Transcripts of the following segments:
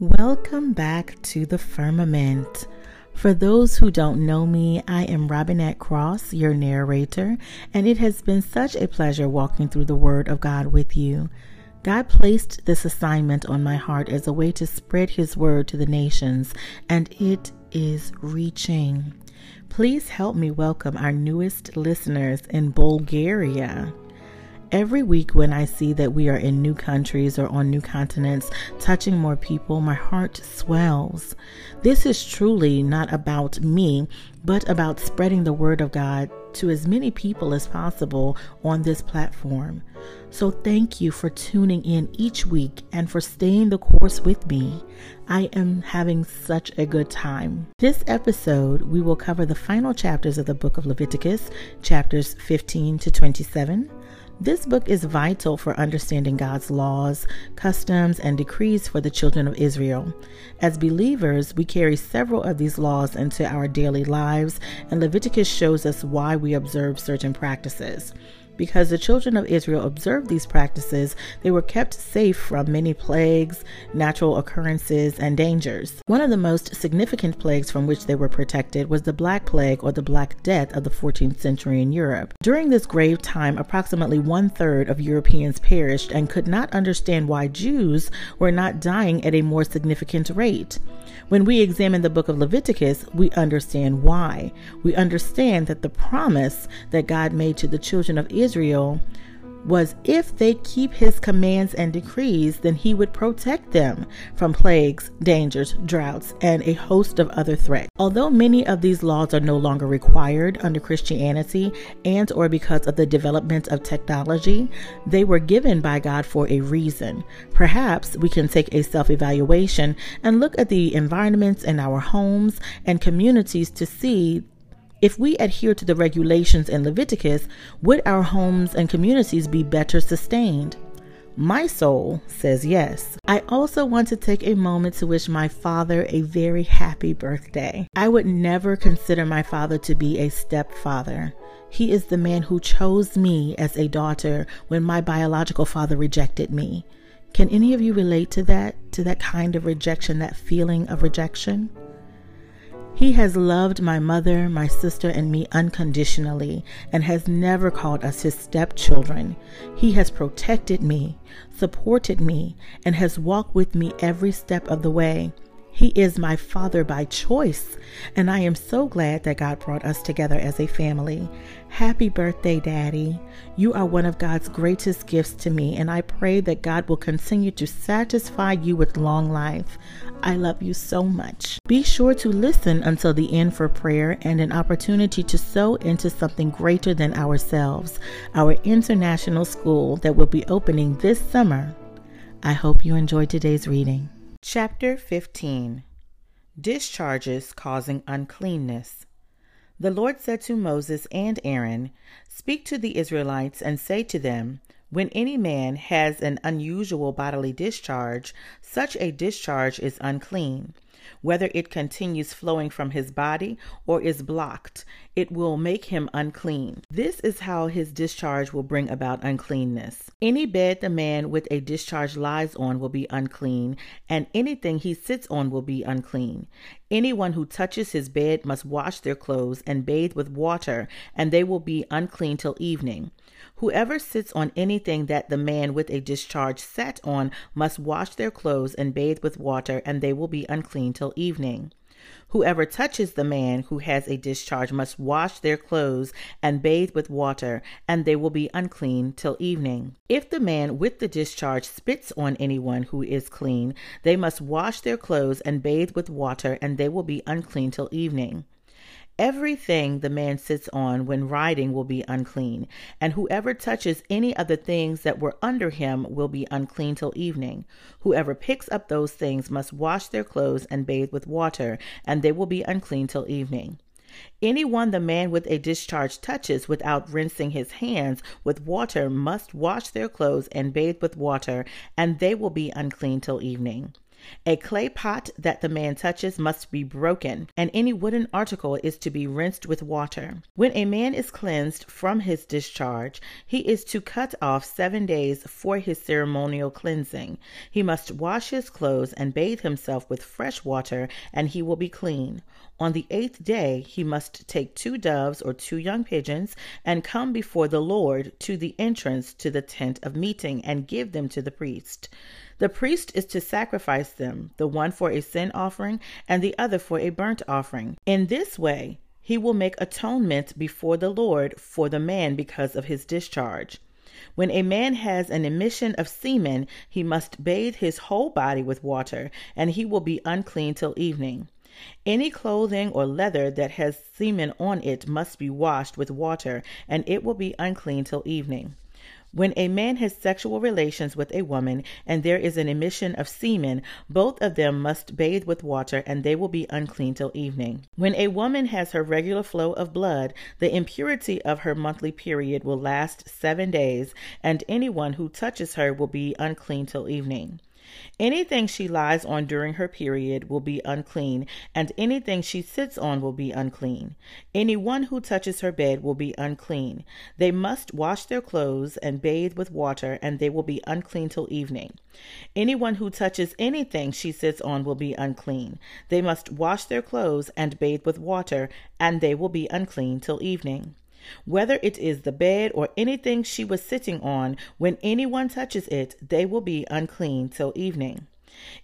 Welcome back to the firmament. For those who don't know me, I am Robinette Cross, your narrator, and it has been such a pleasure walking through the Word of God with you. God placed this assignment on my heart as a way to spread His Word to the nations, and it is reaching. Please help me welcome our newest listeners in Bulgaria. Every week, when I see that we are in new countries or on new continents, touching more people, my heart swells. This is truly not about me, but about spreading the word of God to as many people as possible on this platform. So, thank you for tuning in each week and for staying the course with me. I am having such a good time. This episode, we will cover the final chapters of the book of Leviticus, chapters 15 to 27. This book is vital for understanding God's laws, customs, and decrees for the children of Israel. As believers, we carry several of these laws into our daily lives, and Leviticus shows us why we observe certain practices. Because the children of Israel observed these practices, they were kept safe from many plagues, natural occurrences, and dangers. One of the most significant plagues from which they were protected was the Black Plague or the Black Death of the 14th century in Europe. During this grave time, approximately one third of Europeans perished and could not understand why Jews were not dying at a more significant rate. When we examine the book of Leviticus, we understand why. We understand that the promise that God made to the children of Israel was if they keep his commands and decrees, then he would protect them from plagues, dangers, droughts, and a host of other threats. Although many of these laws are no longer required under Christianity and or because of the development of technology, they were given by God for a reason. Perhaps we can take a self-evaluation and look at the environments in our homes and communities to see if we adhere to the regulations in Leviticus, would our homes and communities be better sustained? My soul says yes. I also want to take a moment to wish my father a very happy birthday. I would never consider my father to be a stepfather. He is the man who chose me as a daughter when my biological father rejected me. Can any of you relate to that? To that kind of rejection, that feeling of rejection? He has loved my mother, my sister, and me unconditionally and has never called us his stepchildren. He has protected me, supported me, and has walked with me every step of the way. He is my father by choice, and I am so glad that God brought us together as a family. Happy birthday, Daddy. You are one of God's greatest gifts to me, and I pray that God will continue to satisfy you with long life. I love you so much. Be sure to listen until the end for prayer and an opportunity to sow into something greater than ourselves, our international school that will be opening this summer. I hope you enjoyed today's reading. Chapter 15 Discharges Causing Uncleanness. The Lord said to Moses and Aaron, Speak to the Israelites and say to them, When any man has an unusual bodily discharge, such a discharge is unclean. Whether it continues flowing from his body or is blocked, it will make him unclean. This is how his discharge will bring about uncleanness. Any bed the man with a discharge lies on will be unclean, and anything he sits on will be unclean. Anyone who touches his bed must wash their clothes and bathe with water, and they will be unclean till evening. Whoever sits on anything that the man with a discharge sat on must wash their clothes and bathe with water, and they will be unclean till evening. Whoever touches the man who has a discharge must wash their clothes and bathe with water, and they will be unclean till evening. If the man with the discharge spits on anyone who is clean, they must wash their clothes and bathe with water, and they will be unclean till evening. Everything the man sits on when riding will be unclean, and whoever touches any of the things that were under him will be unclean till evening. Whoever picks up those things must wash their clothes and bathe with water, and they will be unclean till evening. Anyone the man with a discharge touches without rinsing his hands with water must wash their clothes and bathe with water, and they will be unclean till evening. A clay pot that the man touches must be broken, and any wooden article is to be rinsed with water. When a man is cleansed from his discharge, he is to cut off seven days for his ceremonial cleansing. He must wash his clothes and bathe himself with fresh water, and he will be clean. On the eighth day he must take two doves or two young pigeons and come before the Lord to the entrance to the tent of meeting and give them to the priest. The priest is to sacrifice them, the one for a sin offering and the other for a burnt offering. In this way, he will make atonement before the Lord for the man because of his discharge. When a man has an emission of semen, he must bathe his whole body with water, and he will be unclean till evening. Any clothing or leather that has semen on it must be washed with water, and it will be unclean till evening. When a man has sexual relations with a woman and there is an emission of semen, both of them must bathe with water and they will be unclean till evening. When a woman has her regular flow of blood, the impurity of her monthly period will last seven days, and anyone who touches her will be unclean till evening. Anything she lies on during her period will be unclean, and anything she sits on will be unclean. Any one who touches her bed will be unclean. They must wash their clothes and bathe with water, and they will be unclean till evening. Anyone who touches anything she sits on will be unclean. They must wash their clothes and bathe with water, and they will be unclean till evening. Whether it is the bed or anything she was sitting on, when anyone touches it, they will be unclean till evening.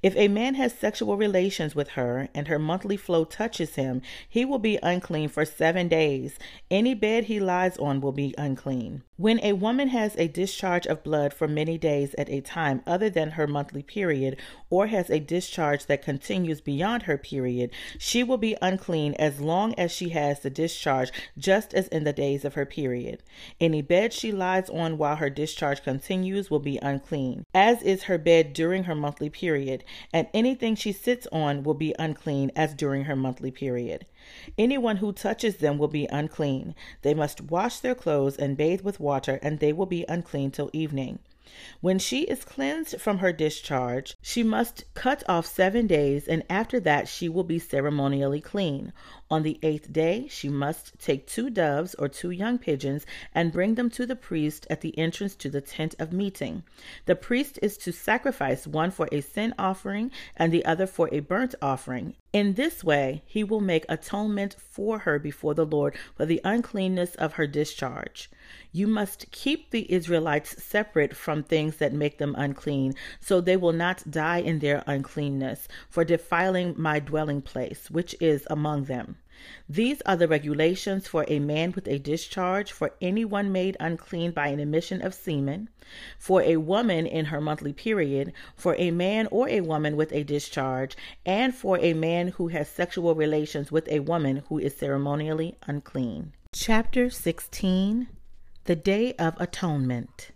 If a man has sexual relations with her and her monthly flow touches him, he will be unclean for seven days. Any bed he lies on will be unclean. When a woman has a discharge of blood for many days at a time other than her monthly period, or has a discharge that continues beyond her period, she will be unclean as long as she has the discharge, just as in the days of her period. Any bed she lies on while her discharge continues will be unclean, as is her bed during her monthly period, and anything she sits on will be unclean as during her monthly period. Anyone who touches them will be unclean. They must wash their clothes and bathe with water, and they will be unclean till evening. When she is cleansed from her discharge, she must cut off seven days, and after that she will be ceremonially clean. On the eighth day, she must take two doves or two young pigeons and bring them to the priest at the entrance to the tent of meeting. The priest is to sacrifice one for a sin offering and the other for a burnt offering. In this way, he will make atonement for her before the Lord for the uncleanness of her discharge. You must keep the Israelites separate from things that make them unclean, so they will not die in their uncleanness, for defiling my dwelling place, which is among them. These are the regulations for a man with a discharge, for anyone made unclean by an emission of semen, for a woman in her monthly period, for a man or a woman with a discharge, and for a man who has sexual relations with a woman who is ceremonially unclean. Chapter 16 the Day of Atonement.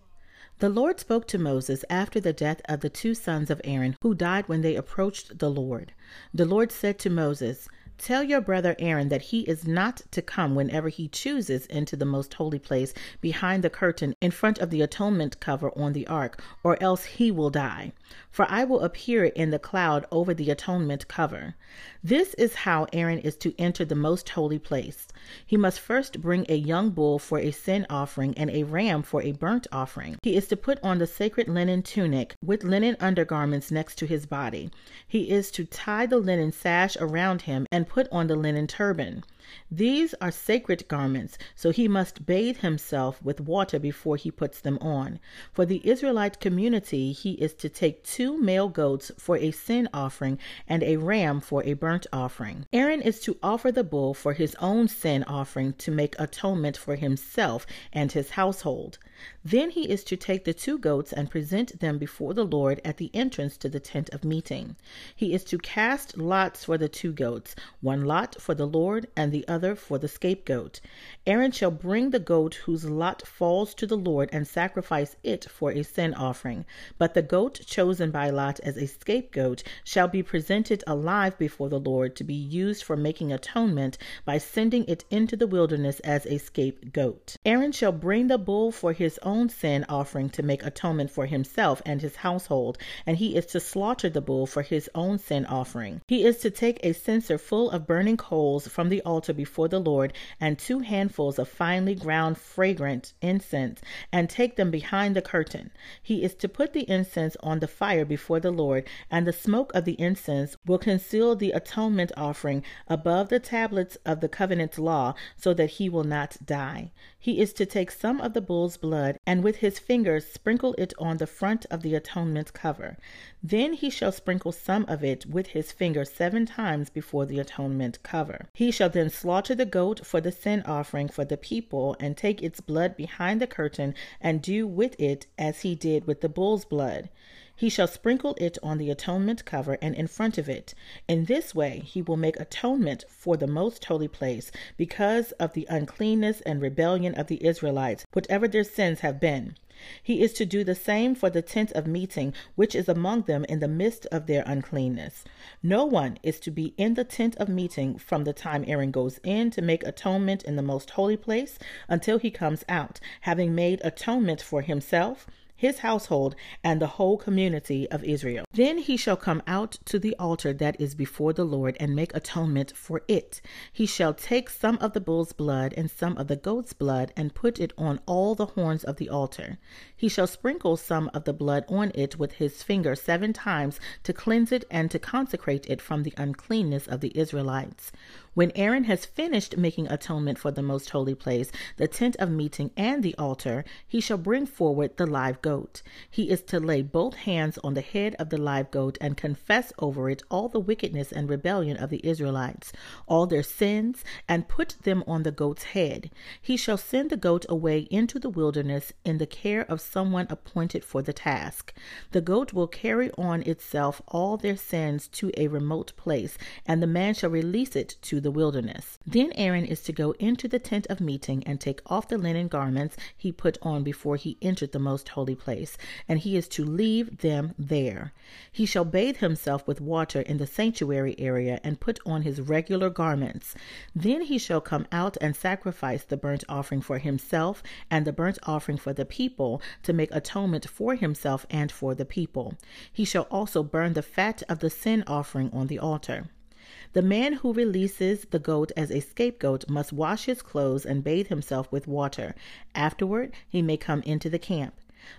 The Lord spoke to Moses after the death of the two sons of Aaron who died when they approached the Lord. The Lord said to Moses, Tell your brother Aaron that he is not to come whenever he chooses into the most holy place behind the curtain in front of the atonement cover on the ark, or else he will die. For I will appear in the cloud over the atonement cover. This is how Aaron is to enter the most holy place. He must first bring a young bull for a sin offering and a ram for a burnt offering. He is to put on the sacred linen tunic with linen undergarments next to his body. He is to tie the linen sash around him and put on the linen turban. These are sacred garments, so he must bathe himself with water before he puts them on. For the Israelite community, he is to take two male goats for a sin offering and a ram for a burnt offering. Aaron is to offer the bull for his own sin offering to make atonement for himself and his household. Then he is to take the two goats and present them before the Lord at the entrance to the tent of meeting. He is to cast lots for the two goats, one lot for the Lord and the other for the scapegoat. Aaron shall bring the goat whose lot falls to the Lord and sacrifice it for a sin offering. But the goat chosen by Lot as a scapegoat shall be presented alive before the Lord to be used for making atonement by sending it into the wilderness as a scapegoat. Aaron shall bring the bull for his own sin offering to make atonement for himself and his household, and he is to slaughter the bull for his own sin offering. He is to take a censer full of burning coals from the altar before the Lord and two handfuls of finely ground fragrant incense and take them behind the curtain. He is to put the incense on the fire before the Lord, and the smoke of the incense will conceal the atonement offering above the tablets of the covenant law, so that he will not die. He is to take some of the bull's blood and with his fingers sprinkle it on the front of the atonement cover. Then he shall sprinkle some of it with his finger seven times before the atonement cover. He shall then slaughter the goat for the sin offering for the people and take its blood behind the curtain and do with it as he did with the bull's blood. He shall sprinkle it on the atonement cover and in front of it. In this way he will make atonement for the most holy place because of the uncleanness and rebellion of the Israelites, whatever their sins have been. He is to do the same for the tent of meeting, which is among them in the midst of their uncleanness. No one is to be in the tent of meeting from the time Aaron goes in to make atonement in the most holy place until he comes out, having made atonement for himself his household, and the whole community of Israel. Then he shall come out to the altar that is before the Lord and make atonement for it. He shall take some of the bull's blood and some of the goat's blood and put it on all the horns of the altar. He shall sprinkle some of the blood on it with his finger seven times to cleanse it and to consecrate it from the uncleanness of the Israelites. When Aaron has finished making atonement for the most holy place, the tent of meeting, and the altar, he shall bring forward the live goat. He is to lay both hands on the head of the live goat and confess over it all the wickedness and rebellion of the Israelites, all their sins, and put them on the goat's head. He shall send the goat away into the wilderness in the care of someone appointed for the task. The goat will carry on itself all their sins to a remote place, and the man shall release it to the wilderness. Then Aaron is to go into the tent of meeting and take off the linen garments he put on before he entered the most holy place, and he is to leave them there. He shall bathe himself with water in the sanctuary area and put on his regular garments. Then he shall come out and sacrifice the burnt offering for himself and the burnt offering for the people to make atonement for himself and for the people. He shall also burn the fat of the sin offering on the altar. The man who releases the goat as a scapegoat must wash his clothes and bathe himself with water. Afterward, he may come into the camp.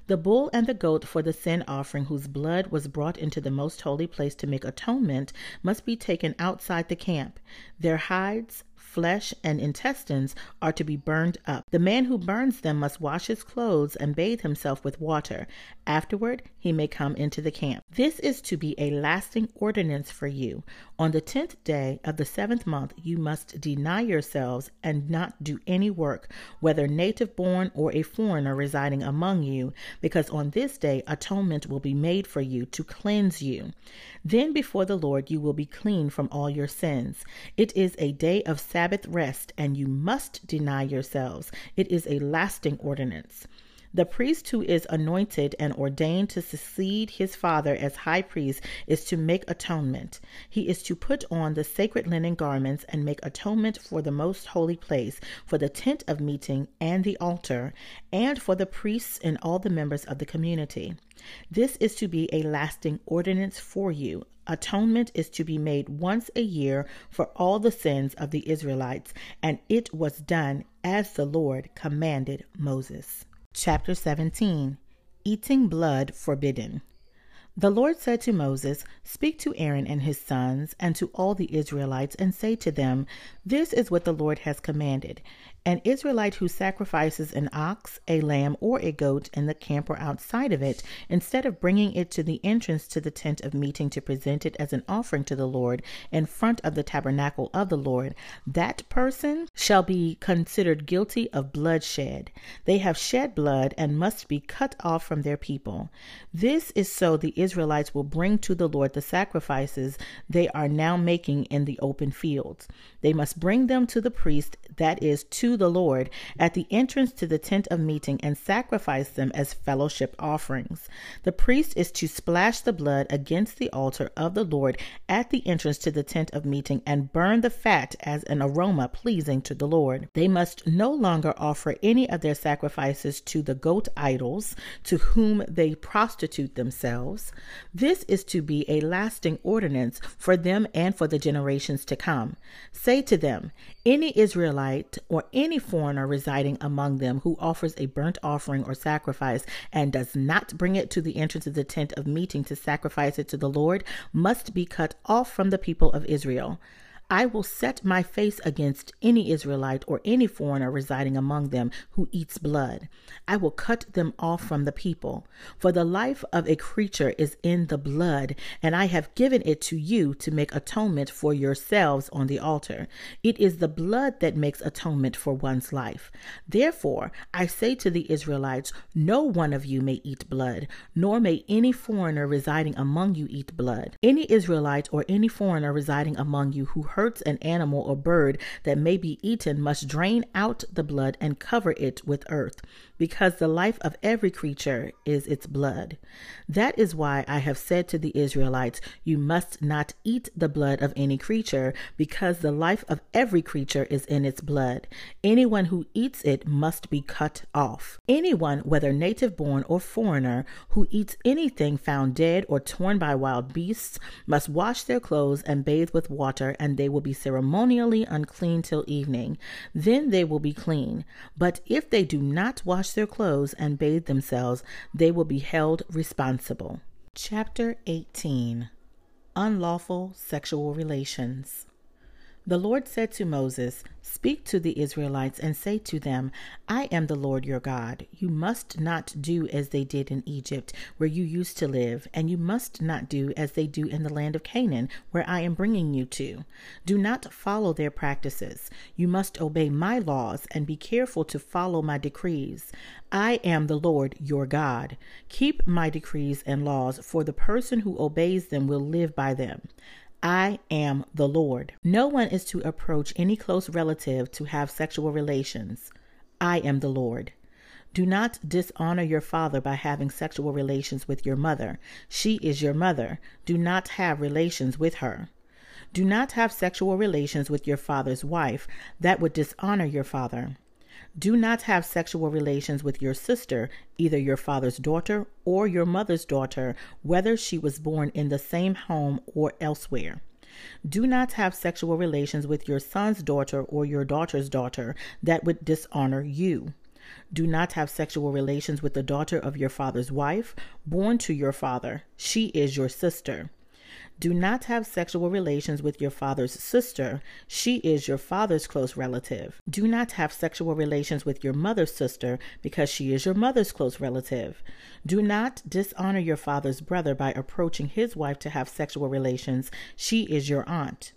The bull and the goat for the sin offering, whose blood was brought into the most holy place to make atonement, must be taken outside the camp. Their hides, flesh, and intestines are to be burned up. The man who burns them must wash his clothes and bathe himself with water. Afterward, he may come into the camp. This is to be a lasting ordinance for you. On the tenth day of the seventh month, you must deny yourselves and not do any work, whether native born or a foreigner residing among you, because on this day atonement will be made for you to cleanse you. Then before the Lord you will be clean from all your sins. It is a day of Sabbath rest, and you must deny yourselves. It is a lasting ordinance. The priest who is anointed and ordained to succeed his father as high priest is to make atonement. He is to put on the sacred linen garments and make atonement for the most holy place, for the tent of meeting and the altar, and for the priests and all the members of the community. This is to be a lasting ordinance for you. Atonement is to be made once a year for all the sins of the Israelites, and it was done as the Lord commanded Moses. Chapter 17 Eating Blood Forbidden. The Lord said to Moses, Speak to Aaron and his sons, and to all the Israelites, and say to them, This is what the Lord has commanded. An Israelite who sacrifices an ox, a lamb, or a goat in the camp or outside of it, instead of bringing it to the entrance to the tent of meeting to present it as an offering to the Lord in front of the tabernacle of the Lord, that person shall be considered guilty of bloodshed. They have shed blood and must be cut off from their people. This is so the Israelites will bring to the Lord the sacrifices they are now making in the open fields. They must bring them to the priest, that is, to the Lord, at the entrance to the tent of meeting and sacrifice them as fellowship offerings. The priest is to splash the blood against the altar of the Lord at the entrance to the tent of meeting and burn the fat as an aroma pleasing to the Lord. They must no longer offer any of their sacrifices to the goat idols to whom they prostitute themselves. This is to be a lasting ordinance for them and for the generations to come. Say to them, any Israelite or any foreigner residing among them who offers a burnt offering or sacrifice and does not bring it to the entrance of the tent of meeting to sacrifice it to the Lord must be cut off from the people of Israel. I will set my face against any Israelite or any foreigner residing among them who eats blood. I will cut them off from the people. For the life of a creature is in the blood, and I have given it to you to make atonement for yourselves on the altar. It is the blood that makes atonement for one's life. Therefore, I say to the Israelites, no one of you may eat blood, nor may any foreigner residing among you eat blood. Any Israelite or any foreigner residing among you who hurts an animal or bird that may be eaten must drain out the blood and cover it with earth, because the life of every creature is its blood. That is why I have said to the Israelites, You must not eat the blood of any creature, because the life of every creature is in its blood. Anyone who eats it must be cut off. Anyone, whether native born or foreigner, who eats anything found dead or torn by wild beasts must wash their clothes and bathe with water, and they will be ceremonially unclean till evening. Then they will be clean. But if they do not wash their clothes and bathe themselves, they will be held responsible. Chapter 18 Unlawful Sexual Relations the Lord said to Moses, Speak to the Israelites and say to them, I am the Lord your God. You must not do as they did in Egypt, where you used to live, and you must not do as they do in the land of Canaan, where I am bringing you to. Do not follow their practices. You must obey my laws and be careful to follow my decrees. I am the Lord your God. Keep my decrees and laws, for the person who obeys them will live by them. I am the Lord. No one is to approach any close relative to have sexual relations. I am the Lord. Do not dishonor your father by having sexual relations with your mother. She is your mother. Do not have relations with her. Do not have sexual relations with your father's wife. That would dishonor your father. Do not have sexual relations with your sister, either your father's daughter or your mother's daughter, whether she was born in the same home or elsewhere. Do not have sexual relations with your son's daughter or your daughter's daughter. That would dishonor you. Do not have sexual relations with the daughter of your father's wife, born to your father. She is your sister. Do not have sexual relations with your father's sister. She is your father's close relative. Do not have sexual relations with your mother's sister because she is your mother's close relative. Do not dishonor your father's brother by approaching his wife to have sexual relations. She is your aunt.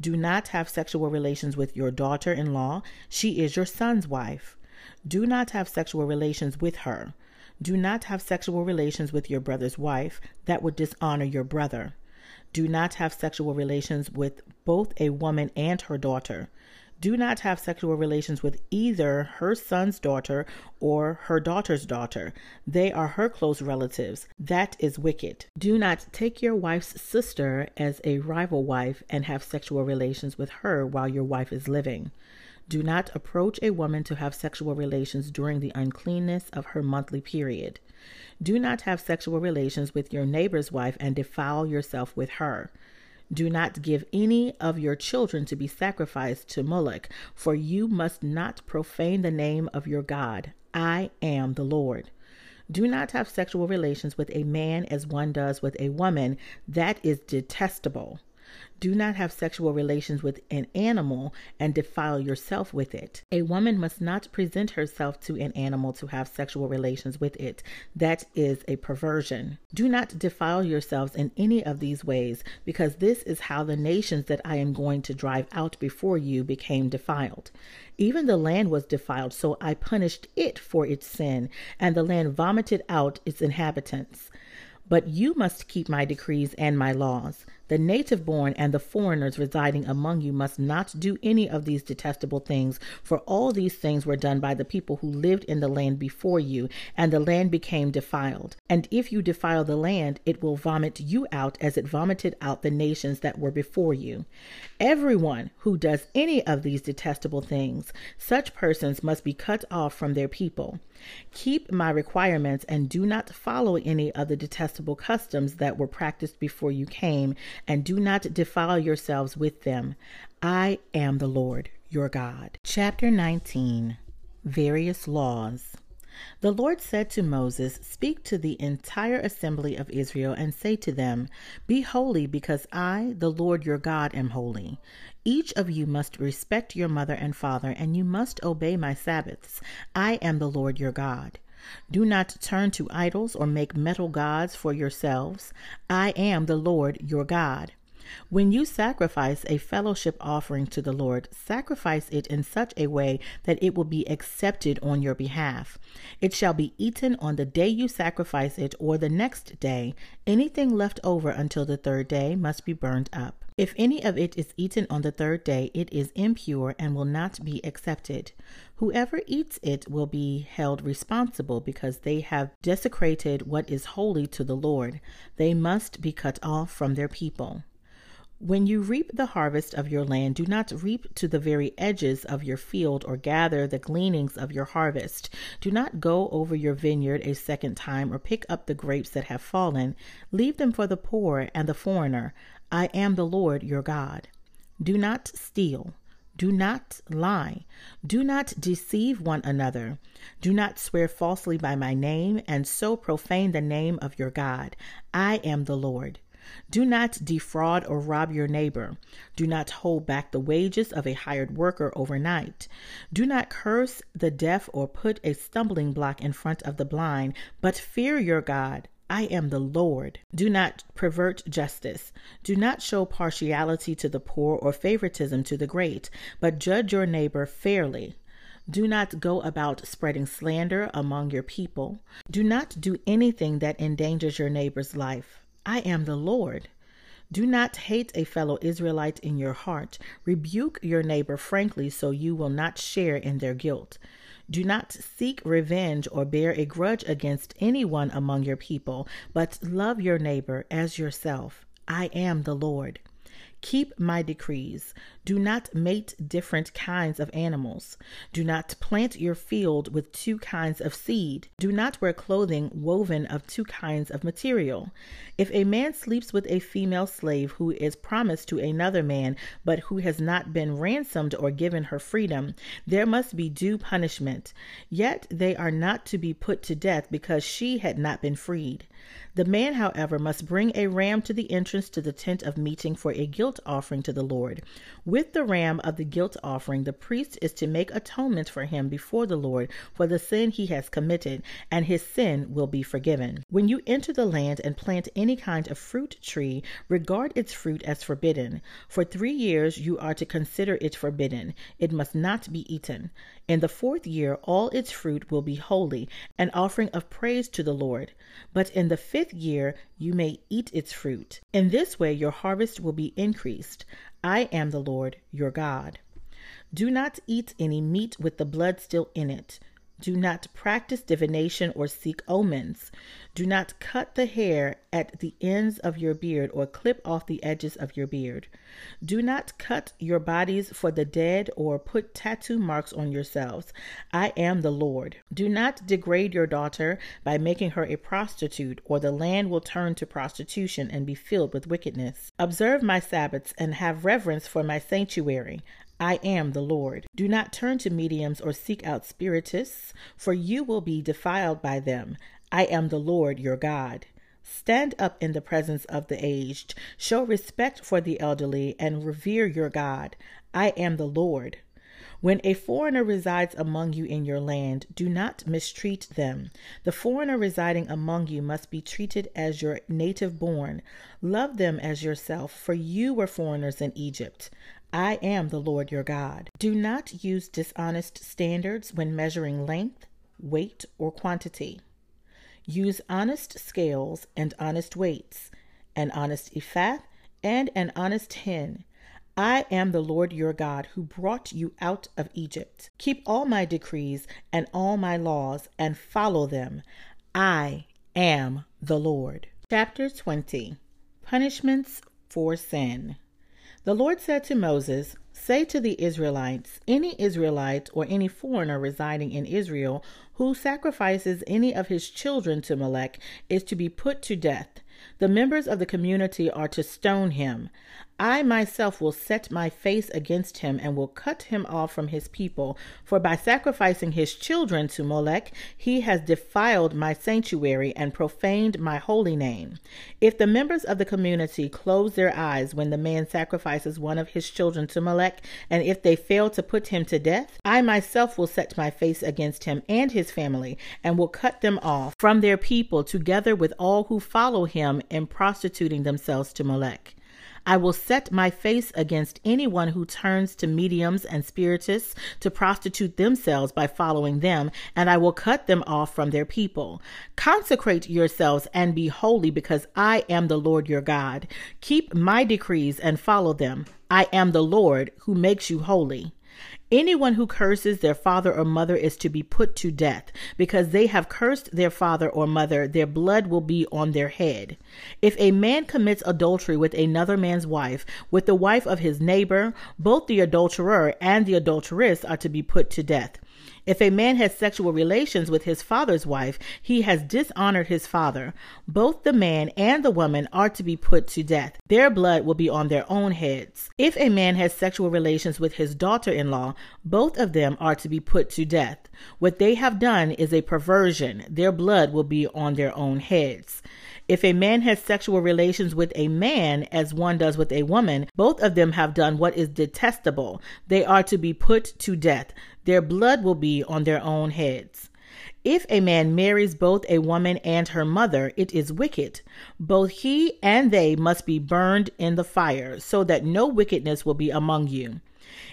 Do not have sexual relations with your daughter in law. She is your son's wife. Do not have sexual relations with her. Do not have sexual relations with your brother's wife. That would dishonor your brother. Do not have sexual relations with both a woman and her daughter. Do not have sexual relations with either her son's daughter or her daughter's daughter. They are her close relatives. That is wicked. Do not take your wife's sister as a rival wife and have sexual relations with her while your wife is living. Do not approach a woman to have sexual relations during the uncleanness of her monthly period. Do not have sexual relations with your neighbor's wife and defile yourself with her. Do not give any of your children to be sacrificed to Moloch, for you must not profane the name of your God. I am the Lord. Do not have sexual relations with a man as one does with a woman. That is detestable. Do not have sexual relations with an animal and defile yourself with it. A woman must not present herself to an animal to have sexual relations with it. That is a perversion. Do not defile yourselves in any of these ways, because this is how the nations that I am going to drive out before you became defiled. Even the land was defiled, so I punished it for its sin, and the land vomited out its inhabitants. But you must keep my decrees and my laws. The native born and the foreigners residing among you must not do any of these detestable things, for all these things were done by the people who lived in the land before you, and the land became defiled. And if you defile the land, it will vomit you out as it vomited out the nations that were before you. Everyone who does any of these detestable things, such persons must be cut off from their people. Keep my requirements and do not follow any of the detestable customs that were practiced before you came, and do not defile yourselves with them. I am the Lord your God. Chapter 19 Various Laws. The Lord said to Moses, Speak to the entire assembly of Israel and say to them, Be holy, because I, the Lord your God, am holy. Each of you must respect your mother and father, and you must obey my Sabbaths. I am the Lord your God. Do not turn to idols or make metal gods for yourselves. I am the Lord your God. When you sacrifice a fellowship offering to the Lord, sacrifice it in such a way that it will be accepted on your behalf. It shall be eaten on the day you sacrifice it or the next day. Anything left over until the third day must be burned up. If any of it is eaten on the third day, it is impure and will not be accepted. Whoever eats it will be held responsible because they have desecrated what is holy to the Lord. They must be cut off from their people. When you reap the harvest of your land, do not reap to the very edges of your field or gather the gleanings of your harvest. Do not go over your vineyard a second time or pick up the grapes that have fallen. Leave them for the poor and the foreigner. I am the Lord your God. Do not steal. Do not lie. Do not deceive one another. Do not swear falsely by my name and so profane the name of your God. I am the Lord. Do not defraud or rob your neighbor. Do not hold back the wages of a hired worker overnight. Do not curse the deaf or put a stumbling block in front of the blind, but fear your God. I am the Lord. Do not pervert justice. Do not show partiality to the poor or favoritism to the great, but judge your neighbor fairly. Do not go about spreading slander among your people. Do not do anything that endangers your neighbor's life. I am the Lord. Do not hate a fellow Israelite in your heart. Rebuke your neighbor frankly so you will not share in their guilt. Do not seek revenge or bear a grudge against anyone among your people, but love your neighbor as yourself. I am the Lord. Keep my decrees. Do not mate different kinds of animals. Do not plant your field with two kinds of seed. Do not wear clothing woven of two kinds of material. If a man sleeps with a female slave who is promised to another man, but who has not been ransomed or given her freedom, there must be due punishment. Yet they are not to be put to death because she had not been freed. The man, however, must bring a ram to the entrance to the tent of meeting for a guilt offering to the Lord. With the ram of the guilt offering, the priest is to make atonement for him before the Lord for the sin he has committed, and his sin will be forgiven. When you enter the land and plant any kind of fruit tree, regard its fruit as forbidden. For three years you are to consider it forbidden. It must not be eaten. In the fourth year, all its fruit will be holy, an offering of praise to the Lord. But in the fifth year, you may eat its fruit. In this way, your harvest will be increased. I am the Lord your God. Do not eat any meat with the blood still in it. Do not practice divination or seek omens. Do not cut the hair at the ends of your beard or clip off the edges of your beard. Do not cut your bodies for the dead or put tattoo marks on yourselves. I am the Lord. Do not degrade your daughter by making her a prostitute, or the land will turn to prostitution and be filled with wickedness. Observe my Sabbaths and have reverence for my sanctuary. I am the Lord. Do not turn to mediums or seek out spiritists, for you will be defiled by them. I am the Lord your God. Stand up in the presence of the aged, show respect for the elderly, and revere your God. I am the Lord. When a foreigner resides among you in your land, do not mistreat them. The foreigner residing among you must be treated as your native born. Love them as yourself, for you were foreigners in Egypt. I am the Lord your God. Do not use dishonest standards when measuring length, weight, or quantity. Use honest scales and honest weights, an honest ephah and an honest hin. I am the Lord your God who brought you out of Egypt. Keep all my decrees and all my laws and follow them. I am the Lord. Chapter 20 Punishments for Sin. The Lord said to Moses, Say to the Israelites, any Israelite or any foreigner residing in Israel who sacrifices any of his children to Molech is to be put to death. The members of the community are to stone him. I myself will set my face against him and will cut him off from his people. For by sacrificing his children to Molech, he has defiled my sanctuary and profaned my holy name. If the members of the community close their eyes when the man sacrifices one of his children to Molech, and if they fail to put him to death, I myself will set my face against him and his family, and will cut them off from their people, together with all who follow him in prostituting themselves to Molech. I will set my face against anyone who turns to mediums and spiritists to prostitute themselves by following them, and I will cut them off from their people. Consecrate yourselves and be holy, because I am the Lord your God. Keep my decrees and follow them. I am the Lord who makes you holy. Anyone who curses their father or mother is to be put to death. Because they have cursed their father or mother, their blood will be on their head. If a man commits adultery with another man's wife, with the wife of his neighbor, both the adulterer and the adulteress are to be put to death. If a man has sexual relations with his father's wife, he has dishonored his father. Both the man and the woman are to be put to death. Their blood will be on their own heads. If a man has sexual relations with his daughter in law, both of them are to be put to death. What they have done is a perversion. Their blood will be on their own heads. If a man has sexual relations with a man as one does with a woman, both of them have done what is detestable. They are to be put to death. Their blood will be on their own heads. If a man marries both a woman and her mother, it is wicked. Both he and they must be burned in the fire, so that no wickedness will be among you.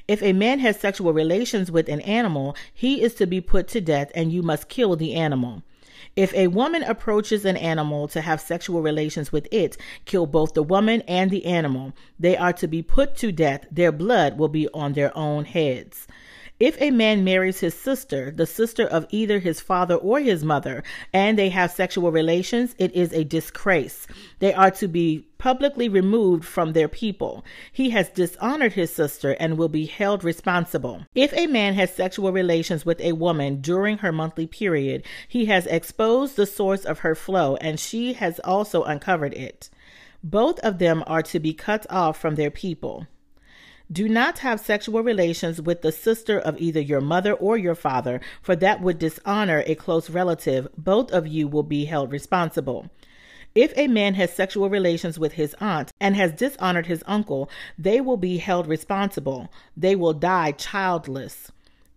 If a man has sexual relations with an animal, he is to be put to death, and you must kill the animal. If a woman approaches an animal to have sexual relations with it, kill both the woman and the animal. They are to be put to death. Their blood will be on their own heads. If a man marries his sister, the sister of either his father or his mother, and they have sexual relations, it is a disgrace. They are to be publicly removed from their people. He has dishonored his sister and will be held responsible. If a man has sexual relations with a woman during her monthly period, he has exposed the source of her flow and she has also uncovered it. Both of them are to be cut off from their people. Do not have sexual relations with the sister of either your mother or your father, for that would dishonor a close relative. Both of you will be held responsible. If a man has sexual relations with his aunt and has dishonored his uncle, they will be held responsible. They will die childless.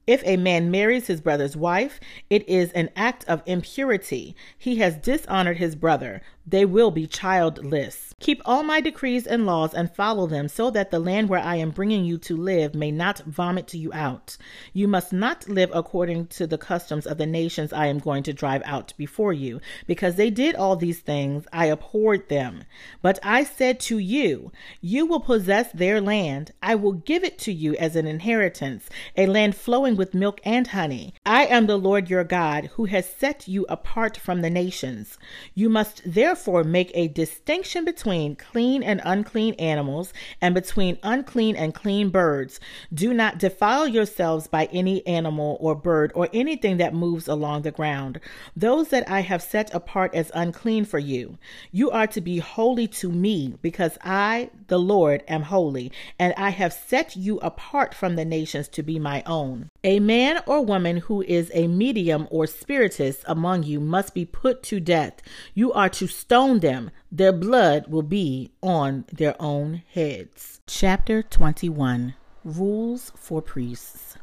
If a man marries his brother's wife, it is an act of impurity. He has dishonored his brother. They will be childless. Keep all my decrees and laws and follow them, so that the land where I am bringing you to live may not vomit you out. You must not live according to the customs of the nations I am going to drive out before you, because they did all these things. I abhorred them. But I said to you, You will possess their land. I will give it to you as an inheritance, a land flowing with milk and honey. I am the Lord your God, who has set you apart from the nations. You must therefore make a distinction between clean and unclean animals, and between unclean and clean birds. Do not defile yourselves by any animal or bird or anything that moves along the ground. Those that I have set apart as unclean for you. You are to be holy to me, because I, the Lord, am holy, and I have set you apart from the nations to be my own. A man or woman who is a medium or spiritist among you must be put to death. You are to stone them. Their blood will be on their own heads. Chapter 21 Rules for Priests.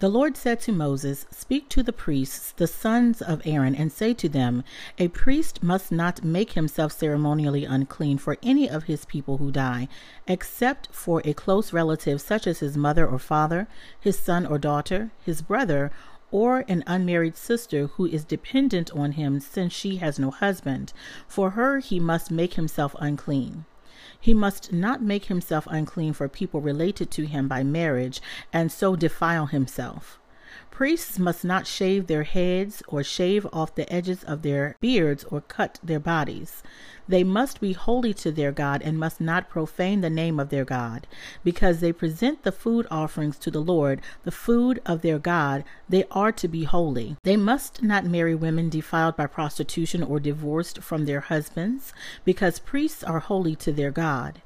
The Lord said to Moses, Speak to the priests, the sons of Aaron, and say to them, A priest must not make himself ceremonially unclean for any of his people who die, except for a close relative such as his mother or father, his son or daughter, his brother, or an unmarried sister who is dependent on him since she has no husband. For her he must make himself unclean. He must not make himself unclean for people related to him by marriage and so defile himself. Priests must not shave their heads or shave off the edges of their beards or cut their bodies. They must be holy to their God and must not profane the name of their God. Because they present the food offerings to the Lord, the food of their God, they are to be holy. They must not marry women defiled by prostitution or divorced from their husbands, because priests are holy to their God.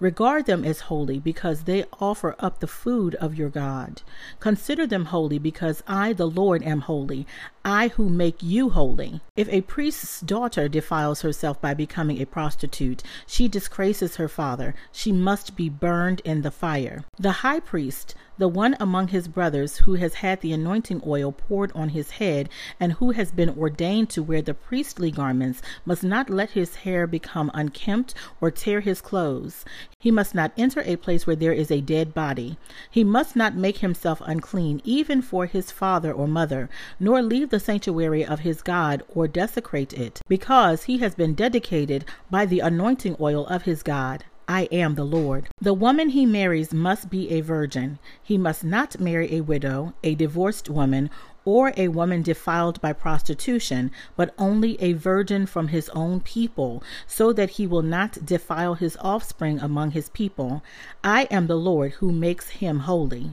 Regard them as holy because they offer up the food of your God. Consider them holy because I, the Lord, am holy. I who make you holy. If a priest's daughter defiles herself by becoming a prostitute, she disgraces her father. She must be burned in the fire. The high priest, the one among his brothers who has had the anointing oil poured on his head and who has been ordained to wear the priestly garments, must not let his hair become unkempt or tear his clothes. He must not enter a place where there is a dead body. He must not make himself unclean, even for his father or mother, nor leave the sanctuary of his God or desecrate it, because he has been dedicated by the anointing oil of his God. I am the Lord. The woman he marries must be a virgin. He must not marry a widow, a divorced woman, or a woman defiled by prostitution, but only a virgin from his own people, so that he will not defile his offspring among his people. I am the Lord who makes him holy.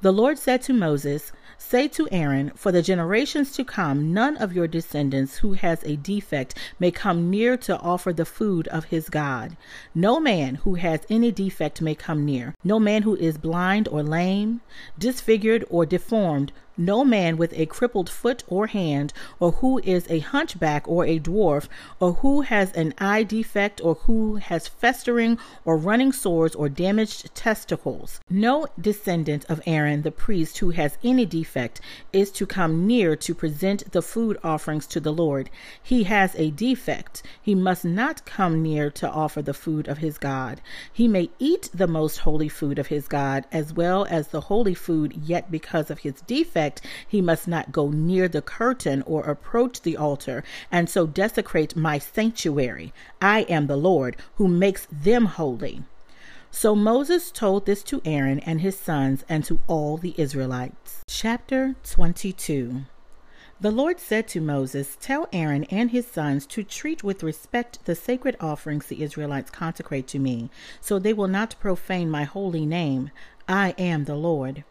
The Lord said to Moses, Say to Aaron, For the generations to come, none of your descendants who has a defect may come near to offer the food of his God. No man who has any defect may come near. No man who is blind or lame, disfigured or deformed no man with a crippled foot or hand, or who is a hunchback or a dwarf, or who has an eye defect, or who has festering or running sores or damaged testicles. No descendant of Aaron the priest who has any defect is to come near to present the food offerings to the Lord. He has a defect. He must not come near to offer the food of his God. He may eat the most holy food of his God as well as the holy food, yet because of his defect, he must not go near the curtain or approach the altar, and so desecrate my sanctuary. I am the Lord who makes them holy. So Moses told this to Aaron and his sons and to all the Israelites. Chapter 22 The Lord said to Moses, Tell Aaron and his sons to treat with respect the sacred offerings the Israelites consecrate to me, so they will not profane my holy name. I am the Lord.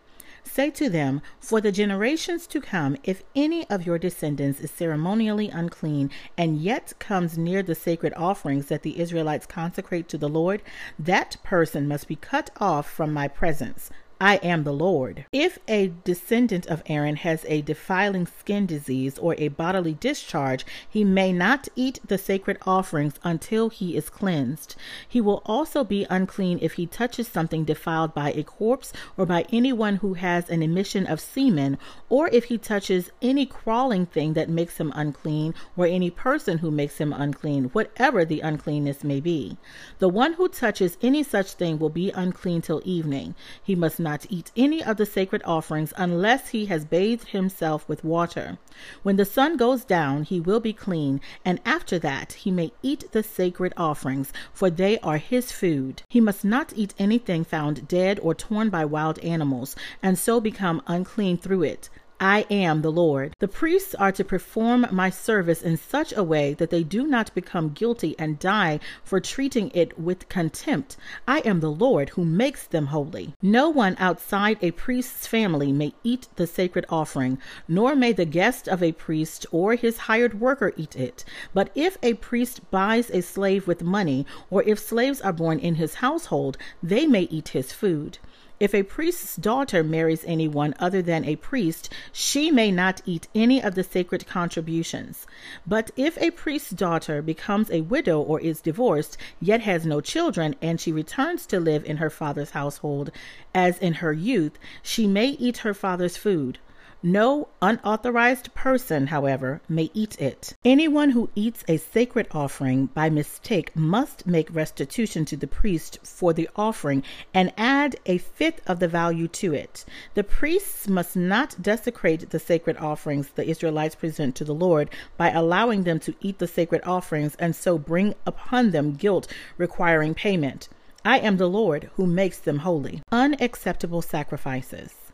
Say to them, For the generations to come, if any of your descendants is ceremonially unclean and yet comes near the sacred offerings that the Israelites consecrate to the Lord, that person must be cut off from my presence. I am the Lord. If a descendant of Aaron has a defiling skin disease or a bodily discharge, he may not eat the sacred offerings until he is cleansed. He will also be unclean if he touches something defiled by a corpse or by anyone who has an emission of semen, or if he touches any crawling thing that makes him unclean, or any person who makes him unclean, whatever the uncleanness may be. The one who touches any such thing will be unclean till evening. He must not eat any of the sacred offerings unless he has bathed himself with water. When the sun goes down, he will be clean, and after that he may eat the sacred offerings, for they are his food. He must not eat anything found dead or torn by wild animals, and so become unclean through it. I am the Lord. The priests are to perform my service in such a way that they do not become guilty and die for treating it with contempt. I am the Lord who makes them holy. No one outside a priest's family may eat the sacred offering, nor may the guest of a priest or his hired worker eat it. But if a priest buys a slave with money, or if slaves are born in his household, they may eat his food. If a priest's daughter marries anyone other than a priest, she may not eat any of the sacred contributions. But if a priest's daughter becomes a widow or is divorced, yet has no children, and she returns to live in her father's household as in her youth, she may eat her father's food. No unauthorized person, however, may eat it. Anyone who eats a sacred offering by mistake must make restitution to the priest for the offering and add a fifth of the value to it. The priests must not desecrate the sacred offerings the Israelites present to the Lord by allowing them to eat the sacred offerings and so bring upon them guilt requiring payment. I am the Lord who makes them holy. Unacceptable sacrifices.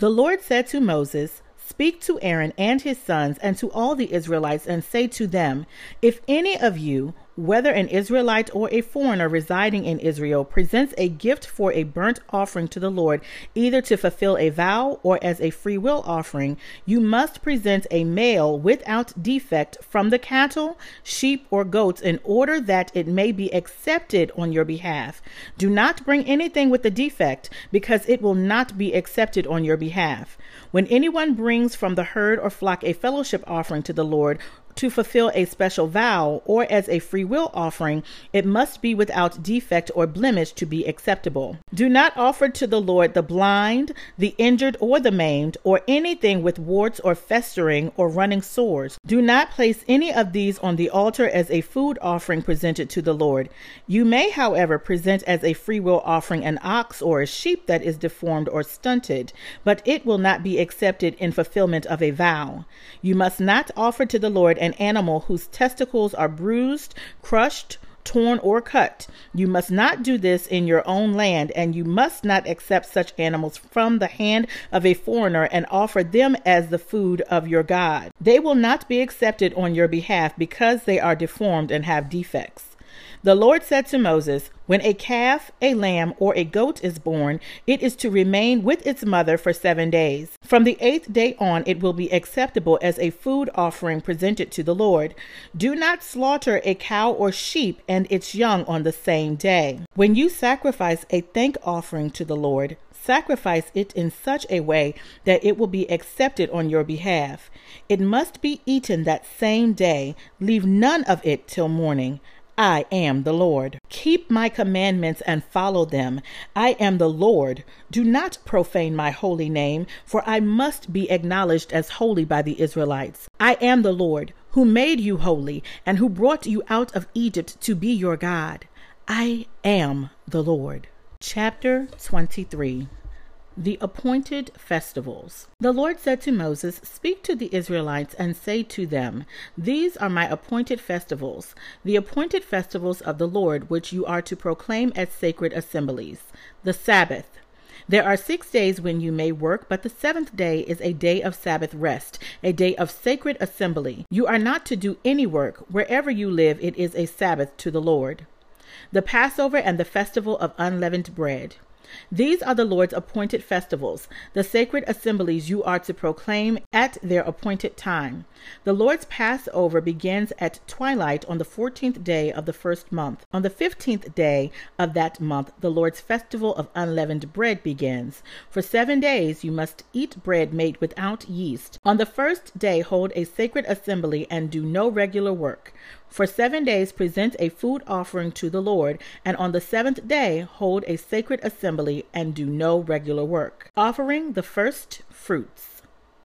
The Lord said to Moses, Speak to Aaron and his sons and to all the Israelites, and say to them, If any of you whether an Israelite or a foreigner residing in Israel, presents a gift for a burnt offering to the Lord, either to fulfill a vow or as a free will offering, you must present a male without defect from the cattle, sheep, or goats in order that it may be accepted on your behalf. Do not bring anything with a defect, because it will not be accepted on your behalf. When anyone brings from the herd or flock a fellowship offering to the Lord, to fulfill a special vow or as a free will offering, it must be without defect or blemish to be acceptable. Do not offer to the Lord the blind, the injured, or the maimed, or anything with warts or festering or running sores. Do not place any of these on the altar as a food offering presented to the Lord. You may, however, present as a free will offering an ox or a sheep that is deformed or stunted, but it will not be accepted in fulfillment of a vow. You must not offer to the Lord an animal whose testicles are bruised, crushed, torn, or cut. You must not do this in your own land, and you must not accept such animals from the hand of a foreigner and offer them as the food of your God. They will not be accepted on your behalf because they are deformed and have defects. The Lord said to Moses, When a calf, a lamb, or a goat is born, it is to remain with its mother for seven days. From the eighth day on, it will be acceptable as a food offering presented to the Lord. Do not slaughter a cow or sheep and its young on the same day. When you sacrifice a thank offering to the Lord, sacrifice it in such a way that it will be accepted on your behalf. It must be eaten that same day. Leave none of it till morning. I am the Lord. Keep my commandments and follow them. I am the Lord. Do not profane my holy name, for I must be acknowledged as holy by the Israelites. I am the Lord, who made you holy and who brought you out of Egypt to be your God. I am the Lord. Chapter 23 the appointed festivals. The Lord said to Moses, Speak to the Israelites and say to them, These are my appointed festivals, the appointed festivals of the Lord, which you are to proclaim as sacred assemblies. The Sabbath. There are six days when you may work, but the seventh day is a day of Sabbath rest, a day of sacred assembly. You are not to do any work. Wherever you live, it is a Sabbath to the Lord. The Passover and the festival of unleavened bread. These are the Lord's appointed festivals, the sacred assemblies you are to proclaim at their appointed time. The Lord's Passover begins at twilight on the fourteenth day of the first month. On the fifteenth day of that month, the Lord's festival of unleavened bread begins. For seven days you must eat bread made without yeast. On the first day, hold a sacred assembly and do no regular work. For seven days present a food offering to the Lord, and on the seventh day hold a sacred assembly and do no regular work. Offering the first fruits.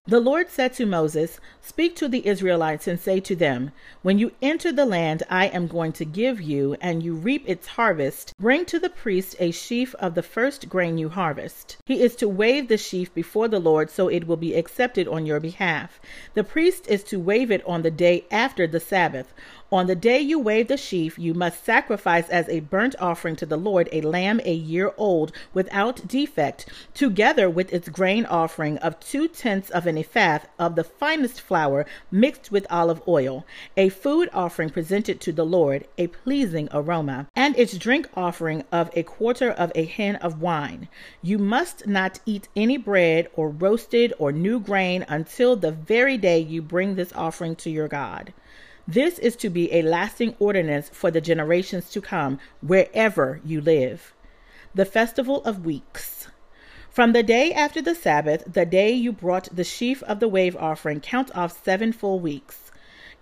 The Lord said to Moses, Speak to the Israelites and say to them, When you enter the land I am going to give you, and you reap its harvest, bring to the priest a sheaf of the first grain you harvest. He is to wave the sheaf before the Lord so it will be accepted on your behalf. The priest is to wave it on the day after the Sabbath. On the day you wave the sheaf, you must sacrifice as a burnt offering to the Lord a lamb a year old without defect, together with its grain offering of two tenths of an ephah of the finest flour mixed with olive oil, a food offering presented to the Lord, a pleasing aroma, and its drink offering of a quarter of a hin of wine. You must not eat any bread or roasted or new grain until the very day you bring this offering to your God. This is to be a lasting ordinance for the generations to come, wherever you live. The Festival of Weeks. From the day after the Sabbath, the day you brought the sheaf of the wave offering, count off seven full weeks.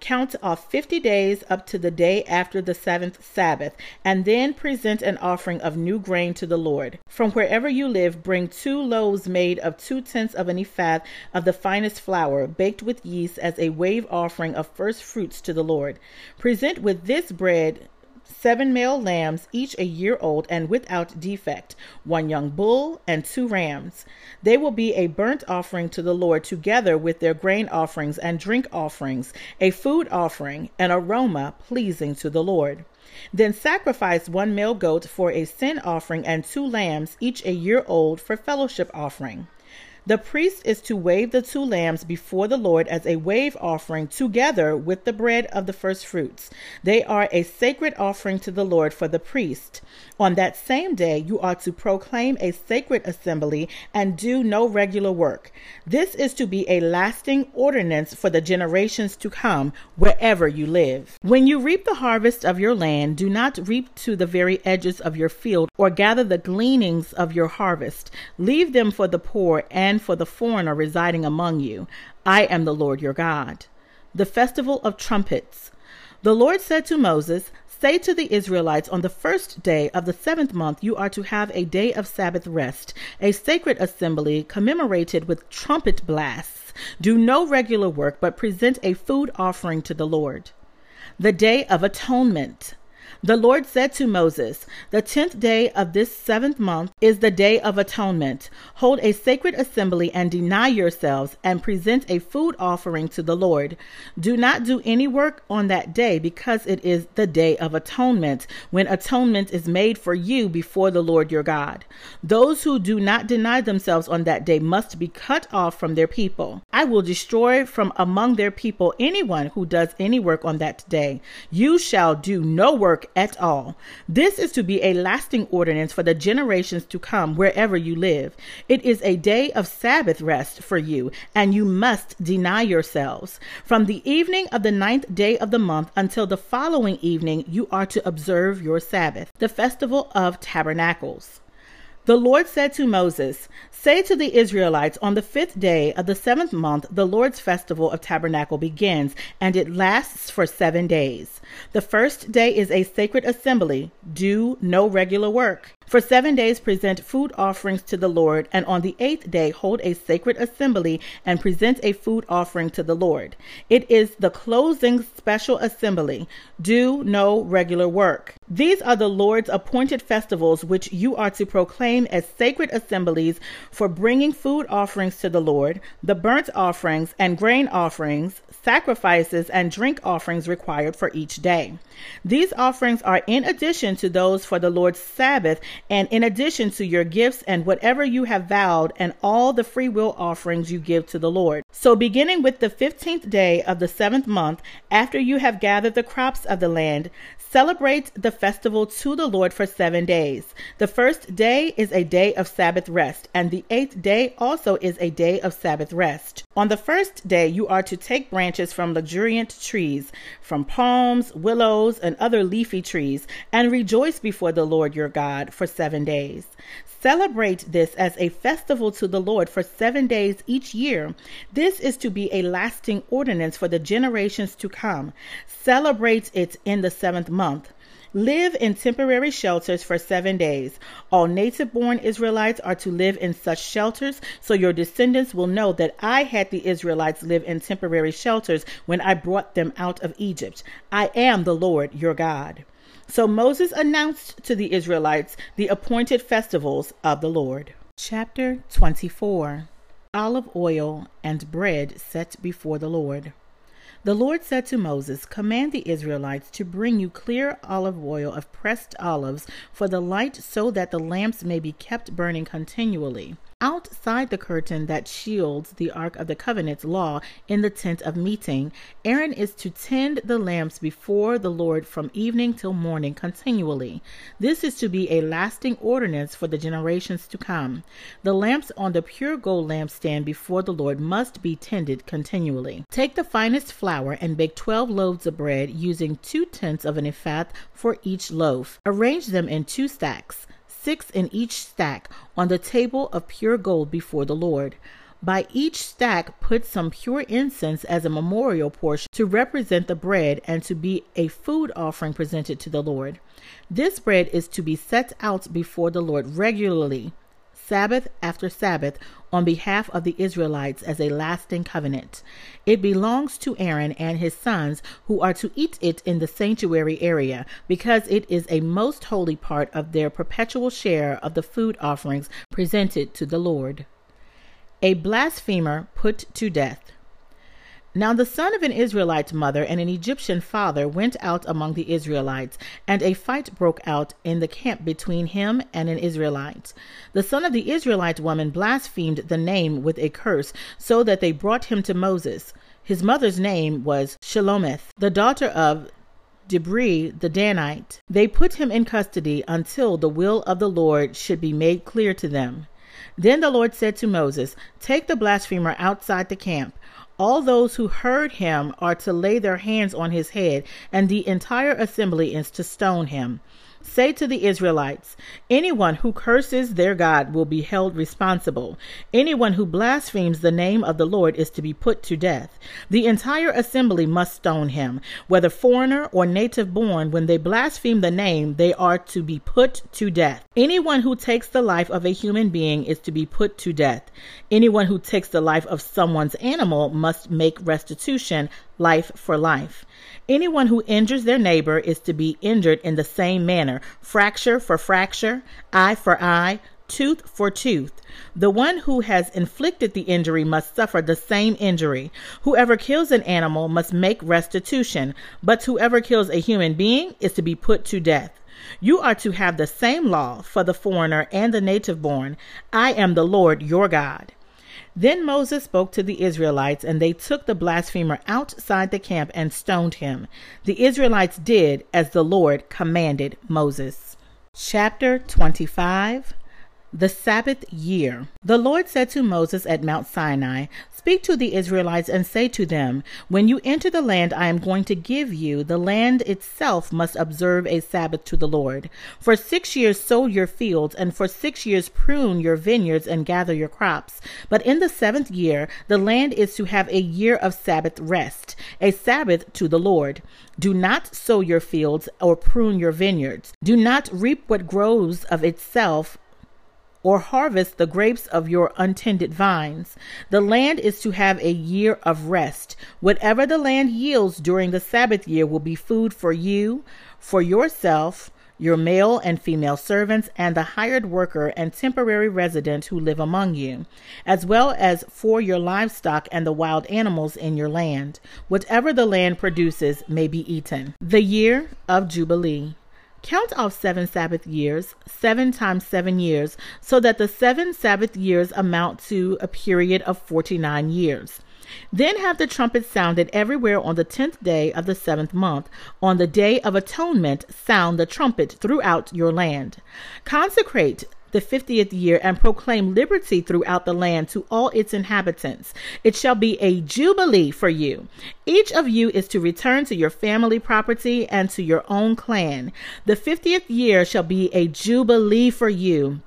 Count off 50 days up to the day after the seventh Sabbath, and then present an offering of new grain to the Lord. From wherever you live, bring two loaves made of two tenths of an ephah of the finest flour, baked with yeast, as a wave offering of first fruits to the Lord. Present with this bread seven male lambs, each a year old and without defect, one young bull, and two rams. They will be a burnt offering to the Lord together with their grain offerings and drink offerings, a food offering, an aroma pleasing to the Lord. Then sacrifice one male goat for a sin offering and two lambs, each a year old, for fellowship offering. The priest is to wave the two lambs before the Lord as a wave offering together with the bread of the first fruits. They are a sacred offering to the Lord for the priest. On that same day, you are to proclaim a sacred assembly and do no regular work. This is to be a lasting ordinance for the generations to come wherever you live. When you reap the harvest of your land, do not reap to the very edges of your field or gather the gleanings of your harvest. Leave them for the poor and for the foreigner residing among you. I am the Lord your God. The festival of trumpets. The Lord said to Moses, Say to the Israelites, on the first day of the seventh month, you are to have a day of Sabbath rest, a sacred assembly commemorated with trumpet blasts. Do no regular work, but present a food offering to the Lord. The Day of Atonement. The Lord said to Moses, The tenth day of this seventh month is the day of atonement. Hold a sacred assembly and deny yourselves and present a food offering to the Lord. Do not do any work on that day because it is the day of atonement, when atonement is made for you before the Lord your God. Those who do not deny themselves on that day must be cut off from their people. I will destroy from among their people anyone who does any work on that day. You shall do no work at all. This is to be a lasting ordinance for the generations to come wherever you live. It is a day of Sabbath rest for you, and you must deny yourselves. From the evening of the ninth day of the month until the following evening, you are to observe your Sabbath, the festival of tabernacles. The Lord said to Moses, Say to the Israelites, on the fifth day of the seventh month, the Lord's festival of tabernacle begins, and it lasts for seven days. The first day is a sacred assembly. Do no regular work. For seven days present food offerings to the Lord, and on the eighth day hold a sacred assembly and present a food offering to the Lord. It is the closing special assembly. Do no regular work. These are the Lord's appointed festivals which you are to proclaim as sacred assemblies for bringing food offerings to the Lord, the burnt offerings and grain offerings, sacrifices, and drink offerings required for each day. These offerings are in addition to those for the Lord's Sabbath and in addition to your gifts and whatever you have vowed and all the free will offerings you give to the Lord. So, beginning with the 15th day of the seventh month, after you have gathered the crops of the land, celebrate the festival to the Lord for seven days. The first day is a day of Sabbath rest, and the eighth day also is a day of Sabbath rest. On the first day, you are to take branches from luxuriant trees, from palms, willows, and other leafy trees, and rejoice before the Lord your God for seven days. Celebrate this as a festival to the Lord for seven days each year. This is to be a lasting ordinance for the generations to come. Celebrate it in the seventh month. Live in temporary shelters for seven days. All native born Israelites are to live in such shelters, so your descendants will know that I had the Israelites live in temporary shelters when I brought them out of Egypt. I am the Lord your God. So Moses announced to the Israelites the appointed festivals of the Lord. Chapter 24 Olive oil and bread set before the Lord. The Lord said to Moses, Command the Israelites to bring you clear olive oil of pressed olives for the light, so that the lamps may be kept burning continually outside the curtain that shields the Ark of the Covenant's law in the tent of meeting, Aaron is to tend the lamps before the Lord from evening till morning continually. This is to be a lasting ordinance for the generations to come. The lamps on the pure gold lampstand before the Lord must be tended continually. Take the finest flour and bake twelve loaves of bread using two tenths of an ephah for each loaf. Arrange them in two stacks six in each stack, on the table of pure gold before the Lord. By each stack, put some pure incense as a memorial portion to represent the bread and to be a food offering presented to the Lord. This bread is to be set out before the Lord regularly, Sabbath after Sabbath, on behalf of the Israelites as a lasting covenant. It belongs to Aaron and his sons, who are to eat it in the sanctuary area, because it is a most holy part of their perpetual share of the food offerings presented to the Lord a blasphemer put to death. Now the son of an Israelite mother and an Egyptian father went out among the Israelites, and a fight broke out in the camp between him and an Israelite. The son of the Israelite woman blasphemed the name with a curse, so that they brought him to Moses. His mother's name was Shelomith, the daughter of Dibri the Danite. They put him in custody until the will of the Lord should be made clear to them. Then the Lord said to Moses, Take the blasphemer outside the camp. All those who heard him are to lay their hands on his head, and the entire assembly is to stone him. Say to the Israelites, anyone who curses their God will be held responsible. Anyone who blasphemes the name of the Lord is to be put to death. The entire assembly must stone him, whether foreigner or native born. When they blaspheme the name, they are to be put to death. Anyone who takes the life of a human being is to be put to death. Anyone who takes the life of someone's animal must make restitution life for life. Anyone who injures their neighbor is to be injured in the same manner fracture for fracture, eye for eye, tooth for tooth. The one who has inflicted the injury must suffer the same injury. Whoever kills an animal must make restitution, but whoever kills a human being is to be put to death. You are to have the same law for the foreigner and the native born. I am the Lord your God. Then Moses spoke to the Israelites, and they took the blasphemer outside the camp and stoned him. The Israelites did as the Lord commanded Moses. Chapter 25 the Sabbath year. The Lord said to Moses at Mount Sinai, Speak to the Israelites and say to them, When you enter the land I am going to give you, the land itself must observe a Sabbath to the Lord. For six years sow your fields, and for six years prune your vineyards and gather your crops. But in the seventh year, the land is to have a year of Sabbath rest, a Sabbath to the Lord. Do not sow your fields or prune your vineyards. Do not reap what grows of itself or harvest the grapes of your untended vines. The land is to have a year of rest. Whatever the land yields during the Sabbath year will be food for you, for yourself, your male and female servants, and the hired worker and temporary resident who live among you, as well as for your livestock and the wild animals in your land. Whatever the land produces may be eaten. The year of Jubilee. Count off seven Sabbath years, seven times seven years, so that the seven Sabbath years amount to a period of 49 years. Then have the trumpet sounded everywhere on the tenth day of the seventh month. On the day of atonement, sound the trumpet throughout your land. Consecrate the fiftieth year and proclaim liberty throughout the land to all its inhabitants. It shall be a jubilee for you. Each of you is to return to your family property and to your own clan. The fiftieth year shall be a jubilee for you.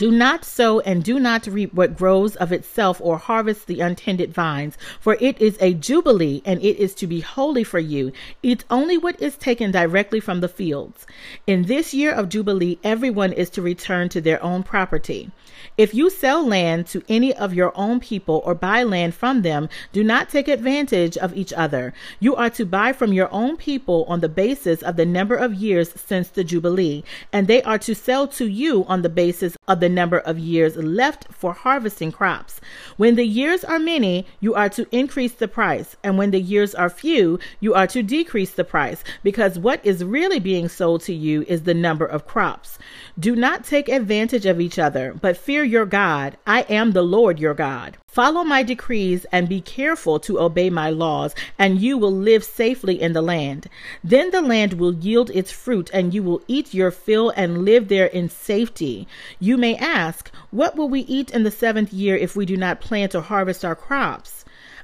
Do not sow and do not reap what grows of itself or harvest the untended vines, for it is a jubilee and it is to be holy for you. Eat only what is taken directly from the fields. In this year of jubilee, everyone is to return to their own property. If you sell land to any of your own people or buy land from them, do not take advantage of each other. You are to buy from your own people on the basis of the number of years since the Jubilee, and they are to sell to you on the basis of the number of years left for harvesting crops. When the years are many, you are to increase the price, and when the years are few, you are to decrease the price, because what is really being sold to you is the number of crops. Do not take advantage of each other, but fear your God. I am the Lord your God. Follow my decrees and be careful to obey my laws, and you will live safely in the land. Then the land will yield its fruit, and you will eat your fill and live there in safety. You may ask, What will we eat in the seventh year if we do not plant or harvest our crops?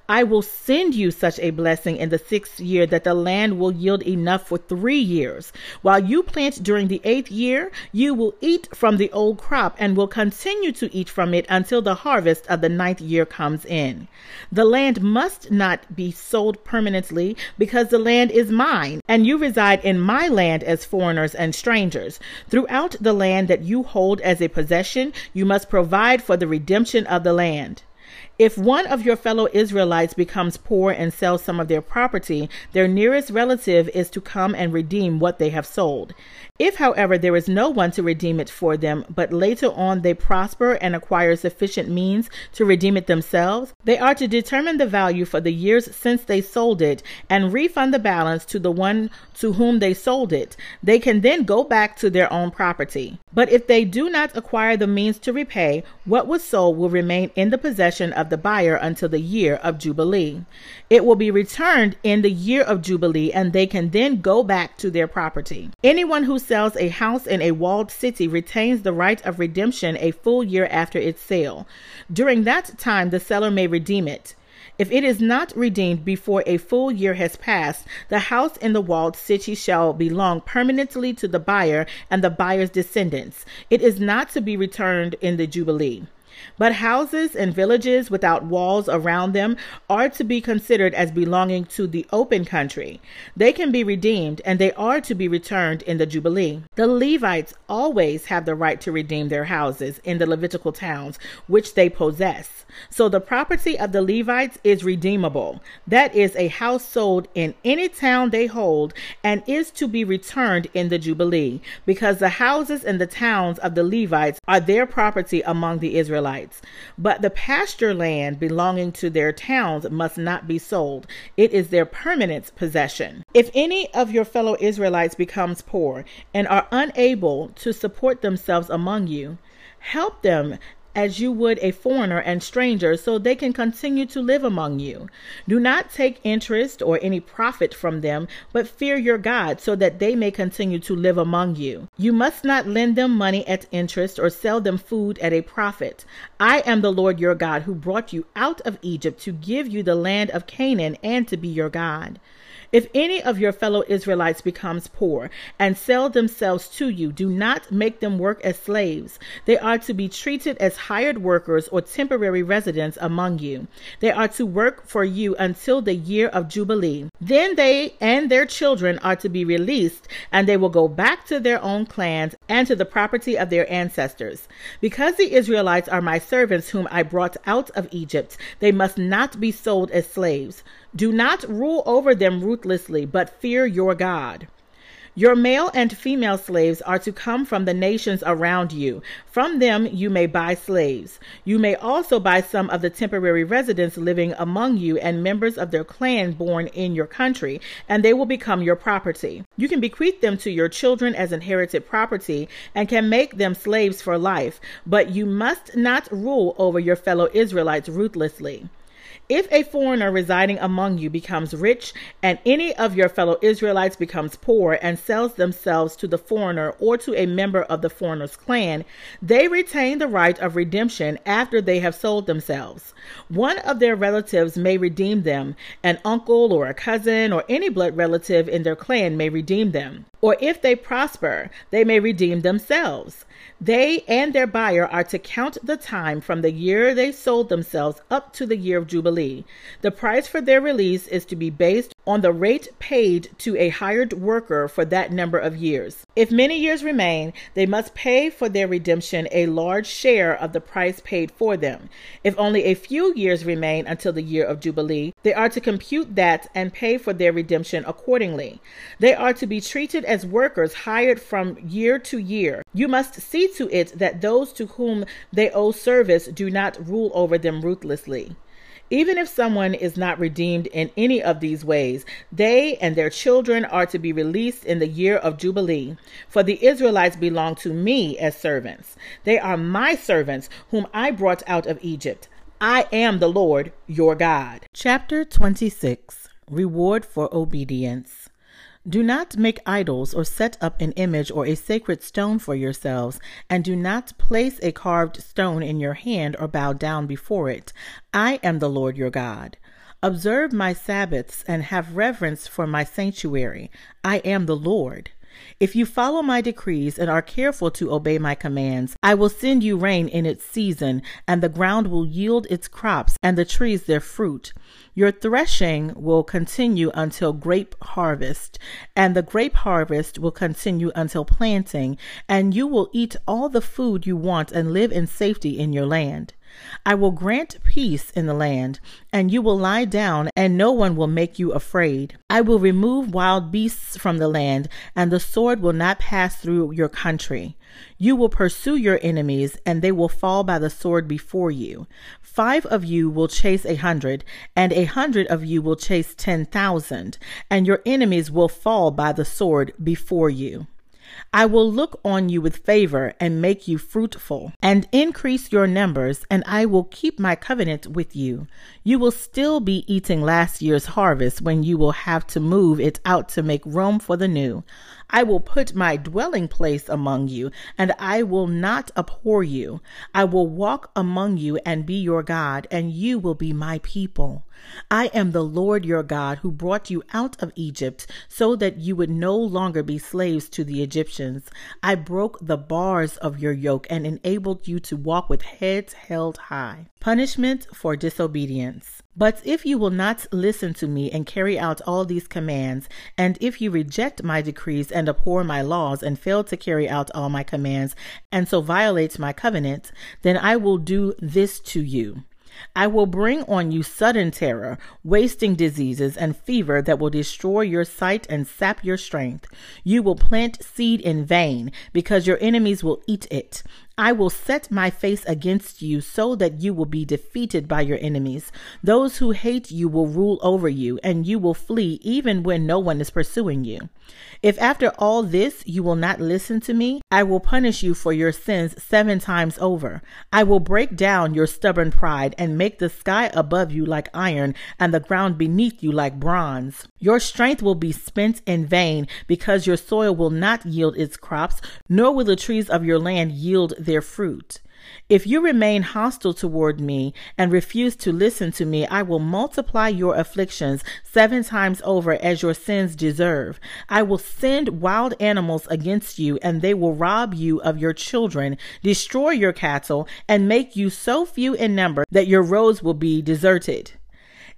I will send you such a blessing in the sixth year that the land will yield enough for three years. While you plant during the eighth year, you will eat from the old crop and will continue to eat from it until the harvest of the ninth year comes in. The land must not be sold permanently because the land is mine, and you reside in my land as foreigners and strangers. Throughout the land that you hold as a possession, you must provide for the redemption of the land. If one of your fellow Israelites becomes poor and sells some of their property, their nearest relative is to come and redeem what they have sold. If, however, there is no one to redeem it for them, but later on they prosper and acquire sufficient means to redeem it themselves, they are to determine the value for the years since they sold it and refund the balance to the one to whom they sold it. They can then go back to their own property. But if they do not acquire the means to repay, what was sold will remain in the possession of the buyer until the year of Jubilee. It will be returned in the year of Jubilee, and they can then go back to their property. Anyone who sells a house in a walled city retains the right of redemption a full year after its sale. During that time, the seller may redeem it. If it is not redeemed before a full year has passed, the house in the walled city shall belong permanently to the buyer and the buyer's descendants. It is not to be returned in the Jubilee. But houses and villages without walls around them are to be considered as belonging to the open country. They can be redeemed and they are to be returned in the Jubilee. The Levites always have the right to redeem their houses in the Levitical towns which they possess. So the property of the Levites is redeemable. That is a house sold in any town they hold and is to be returned in the Jubilee, because the houses and the towns of the Levites are their property among the Israelites. But the pasture land belonging to their towns must not be sold. It is their permanent possession. If any of your fellow Israelites becomes poor and are unable to support themselves among you, help them as you would a foreigner and stranger, so they can continue to live among you. Do not take interest or any profit from them, but fear your God, so that they may continue to live among you. You must not lend them money at interest or sell them food at a profit. I am the Lord your God who brought you out of Egypt to give you the land of Canaan and to be your God. If any of your fellow Israelites becomes poor and sell themselves to you, do not make them work as slaves. They are to be treated as hired workers or temporary residents among you. They are to work for you until the year of Jubilee. Then they and their children are to be released, and they will go back to their own clans and to the property of their ancestors. Because the Israelites are my servants whom I brought out of Egypt, they must not be sold as slaves. Do not rule over them ruthlessly, but fear your God. Your male and female slaves are to come from the nations around you. From them you may buy slaves. You may also buy some of the temporary residents living among you and members of their clan born in your country, and they will become your property. You can bequeath them to your children as inherited property and can make them slaves for life, but you must not rule over your fellow Israelites ruthlessly. If a foreigner residing among you becomes rich, and any of your fellow Israelites becomes poor and sells themselves to the foreigner or to a member of the foreigner's clan, they retain the right of redemption after they have sold themselves. One of their relatives may redeem them, an uncle or a cousin or any blood relative in their clan may redeem them. Or if they prosper, they may redeem themselves. They and their buyer are to count the time from the year they sold themselves up to the year of Jubilee. The price for their release is to be based on the rate paid to a hired worker for that number of years. If many years remain, they must pay for their redemption a large share of the price paid for them. If only a few years remain until the year of Jubilee, they are to compute that and pay for their redemption accordingly. They are to be treated as workers hired from year to year. You must see to it that those to whom they owe service do not rule over them ruthlessly. Even if someone is not redeemed in any of these ways, they and their children are to be released in the year of Jubilee. For the Israelites belong to me as servants. They are my servants, whom I brought out of Egypt. I am the Lord your God. Chapter 26 Reward for Obedience. Do not make idols or set up an image or a sacred stone for yourselves, and do not place a carved stone in your hand or bow down before it. I am the Lord your God. Observe my Sabbaths and have reverence for my sanctuary. I am the Lord. If you follow my decrees and are careful to obey my commands, I will send you rain in its season, and the ground will yield its crops, and the trees their fruit. Your threshing will continue until grape harvest, and the grape harvest will continue until planting, and you will eat all the food you want and live in safety in your land. I will grant peace in the land, and you will lie down, and no one will make you afraid. I will remove wild beasts from the land, and the sword will not pass through your country. You will pursue your enemies, and they will fall by the sword before you. Five of you will chase a hundred, and a hundred of you will chase ten thousand, and your enemies will fall by the sword before you. I will look on you with favor and make you fruitful and increase your numbers, and I will keep my covenant with you. You will still be eating last year's harvest when you will have to move it out to make room for the new. I will put my dwelling place among you, and I will not abhor you. I will walk among you and be your God, and you will be my people. I am the Lord your God who brought you out of Egypt so that you would no longer be slaves to the Egyptians. I broke the bars of your yoke and enabled you to walk with heads held high. Punishment for disobedience. But if you will not listen to me and carry out all these commands, and if you reject my decrees and abhor my laws and fail to carry out all my commands, and so violate my covenant, then I will do this to you. I will bring on you sudden terror, wasting diseases, and fever that will destroy your sight and sap your strength. You will plant seed in vain, because your enemies will eat it. I will set my face against you so that you will be defeated by your enemies. Those who hate you will rule over you, and you will flee even when no one is pursuing you. If after all this you will not listen to me, I will punish you for your sins seven times over. I will break down your stubborn pride and make the sky above you like iron and the ground beneath you like bronze. Your strength will be spent in vain because your soil will not yield its crops, nor will the trees of your land yield their fruit. If you remain hostile toward me and refuse to listen to me, I will multiply your afflictions seven times over as your sins deserve. I will send wild animals against you, and they will rob you of your children, destroy your cattle, and make you so few in number that your roads will be deserted.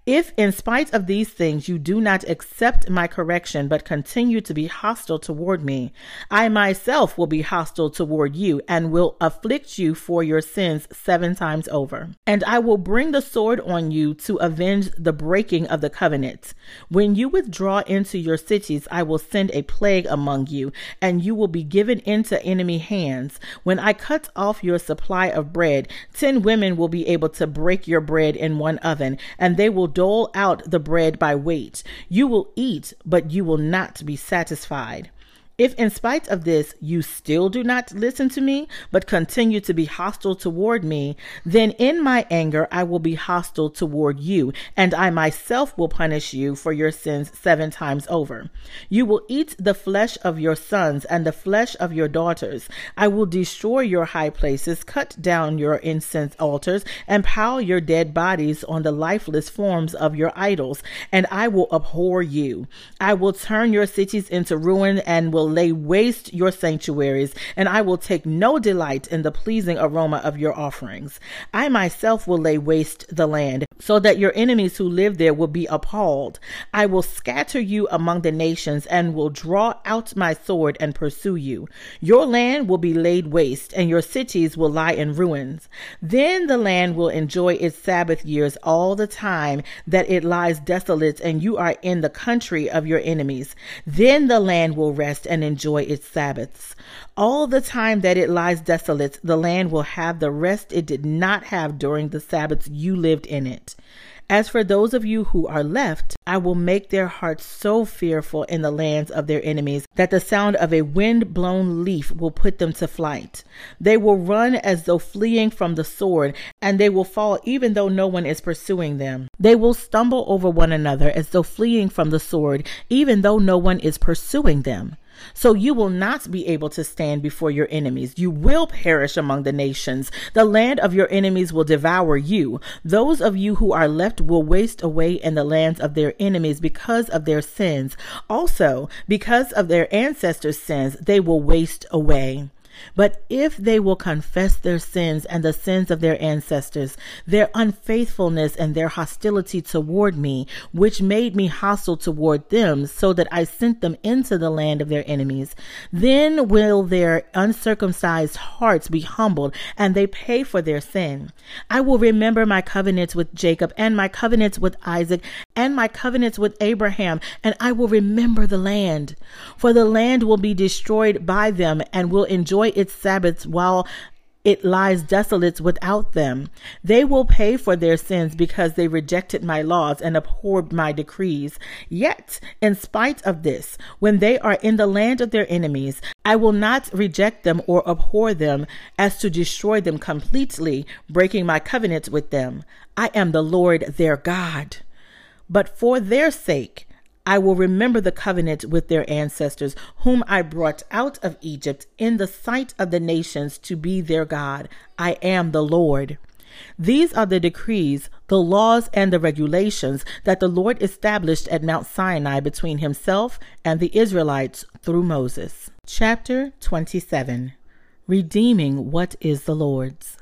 If, in spite of these things, you do not accept my correction but continue to be hostile toward me, I myself will be hostile toward you and will afflict you for your sins seven times over. And I will bring the sword on you to avenge the breaking of the covenant. When you withdraw into your cities, I will send a plague among you, and you will be given into enemy hands. When I cut off your supply of bread, ten women will be able to break your bread in one oven, and they will dole out the bread by weight. You will eat, but you will not be satisfied. If in spite of this you still do not listen to me, but continue to be hostile toward me, then in my anger I will be hostile toward you, and I myself will punish you for your sins seven times over. You will eat the flesh of your sons and the flesh of your daughters. I will destroy your high places, cut down your incense altars, and pile your dead bodies on the lifeless forms of your idols, and I will abhor you. I will turn your cities into ruin and will lay waste your sanctuaries, and I will take no delight in the pleasing aroma of your offerings. I myself will lay waste the land, so that your enemies who live there will be appalled. I will scatter you among the nations, and will draw out my sword and pursue you. Your land will be laid waste, and your cities will lie in ruins. Then the land will enjoy its Sabbath years all the time that it lies desolate, and you are in the country of your enemies. Then the land will rest and and enjoy its Sabbaths. All the time that it lies desolate, the land will have the rest it did not have during the Sabbaths you lived in it. As for those of you who are left, I will make their hearts so fearful in the lands of their enemies that the sound of a wind blown leaf will put them to flight. They will run as though fleeing from the sword, and they will fall even though no one is pursuing them. They will stumble over one another as though fleeing from the sword, even though no one is pursuing them. So you will not be able to stand before your enemies. You will perish among the nations. The land of your enemies will devour you. Those of you who are left will waste away in the lands of their enemies because of their sins. Also, because of their ancestors' sins, they will waste away. But if they will confess their sins and the sins of their ancestors, their unfaithfulness and their hostility toward me, which made me hostile toward them, so that I sent them into the land of their enemies, then will their uncircumcised hearts be humbled and they pay for their sin. I will remember my covenants with Jacob and my covenants with Isaac and my covenants with Abraham, and I will remember the land. For the land will be destroyed by them and will enjoy its Sabbaths while it lies desolate without them. They will pay for their sins because they rejected my laws and abhorred my decrees. Yet, in spite of this, when they are in the land of their enemies, I will not reject them or abhor them as to destroy them completely, breaking my covenant with them. I am the Lord their God. But for their sake, I will remember the covenant with their ancestors, whom I brought out of Egypt in the sight of the nations to be their God. I am the Lord. These are the decrees, the laws, and the regulations that the Lord established at Mount Sinai between himself and the Israelites through Moses. Chapter 27 Redeeming what is the Lord's.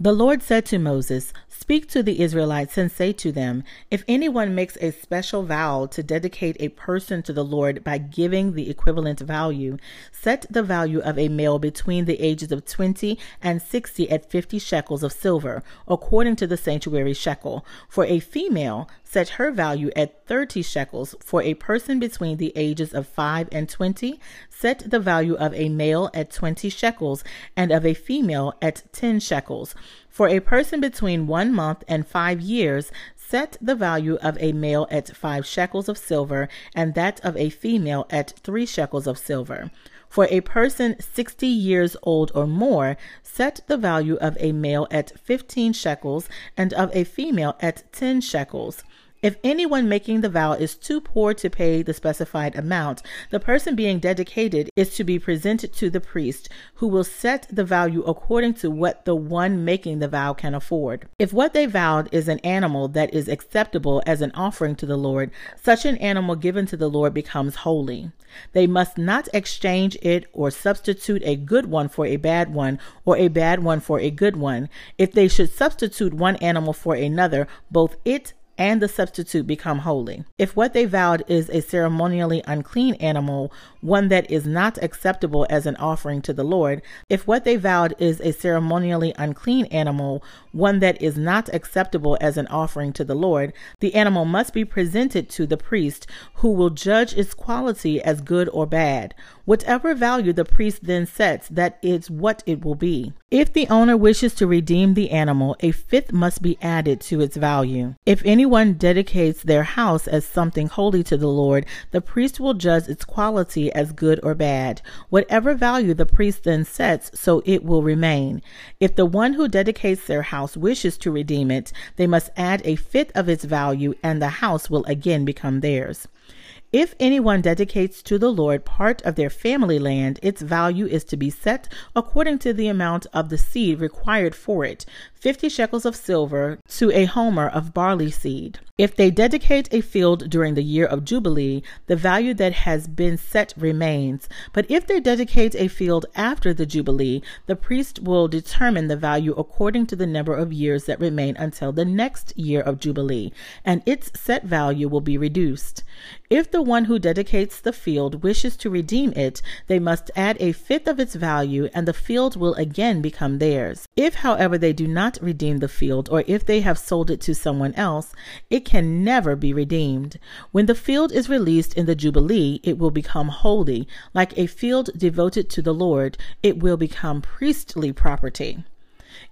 The Lord said to Moses, Speak to the Israelites and say to them, If anyone makes a special vow to dedicate a person to the Lord by giving the equivalent value, set the value of a male between the ages of 20 and 60 at 50 shekels of silver, according to the sanctuary shekel. For a female, set her value at 30 shekels. For a person between the ages of 5 and 20, set the value of a male at 20 shekels and of a female at 10 shekels. For a person between one month and five years, set the value of a male at five shekels of silver and that of a female at three shekels of silver. For a person 60 years old or more, set the value of a male at 15 shekels and of a female at 10 shekels. If anyone making the vow is too poor to pay the specified amount, the person being dedicated is to be presented to the priest, who will set the value according to what the one making the vow can afford. If what they vowed is an animal that is acceptable as an offering to the Lord, such an animal given to the Lord becomes holy. They must not exchange it or substitute a good one for a bad one or a bad one for a good one. If they should substitute one animal for another, both it and the substitute become holy. If what they vowed is a ceremonially unclean animal, one that is not acceptable as an offering to the Lord, if what they vowed is a ceremonially unclean animal, one that is not acceptable as an offering to the Lord, the animal must be presented to the priest, who will judge its quality as good or bad. Whatever value the priest then sets, that is what it will be. If the owner wishes to redeem the animal, a fifth must be added to its value. If anyone dedicates their house as something holy to the Lord, the priest will judge its quality as good or bad. Whatever value the priest then sets, so it will remain. If the one who dedicates their house wishes to redeem it, they must add a fifth of its value, and the house will again become theirs. If anyone dedicates to the Lord part of their family land, its value is to be set according to the amount of the seed required for it, 50 shekels of silver to a homer of barley seed. If they dedicate a field during the year of Jubilee, the value that has been set remains. But if they dedicate a field after the Jubilee, the priest will determine the value according to the number of years that remain until the next year of Jubilee, and its set value will be reduced. If the one who dedicates the field wishes to redeem it, they must add a fifth of its value, and the field will again become theirs. If, however, they do not not redeem the field, or if they have sold it to someone else, it can never be redeemed. When the field is released in the Jubilee, it will become holy. Like a field devoted to the Lord, it will become priestly property.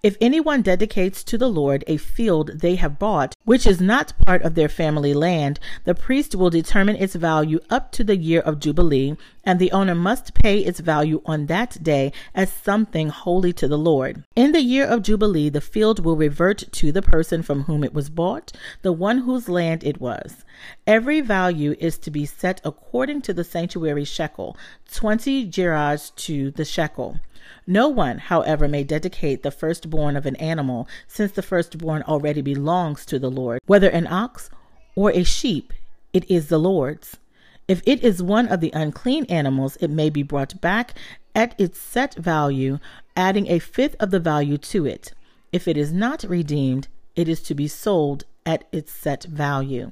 If anyone dedicates to the Lord a field they have bought, which is not part of their family land, the priest will determine its value up to the year of Jubilee, and the owner must pay its value on that day as something holy to the Lord. In the year of Jubilee, the field will revert to the person from whom it was bought, the one whose land it was. Every value is to be set according to the sanctuary shekel, 20 gerahs to the shekel. No one, however, may dedicate the firstborn of an animal, since the firstborn already belongs to the Lord. Whether an ox or a sheep, it is the Lord's. If it is one of the unclean animals, it may be brought back at its set value, adding a fifth of the value to it. If it is not redeemed, it is to be sold at its set value.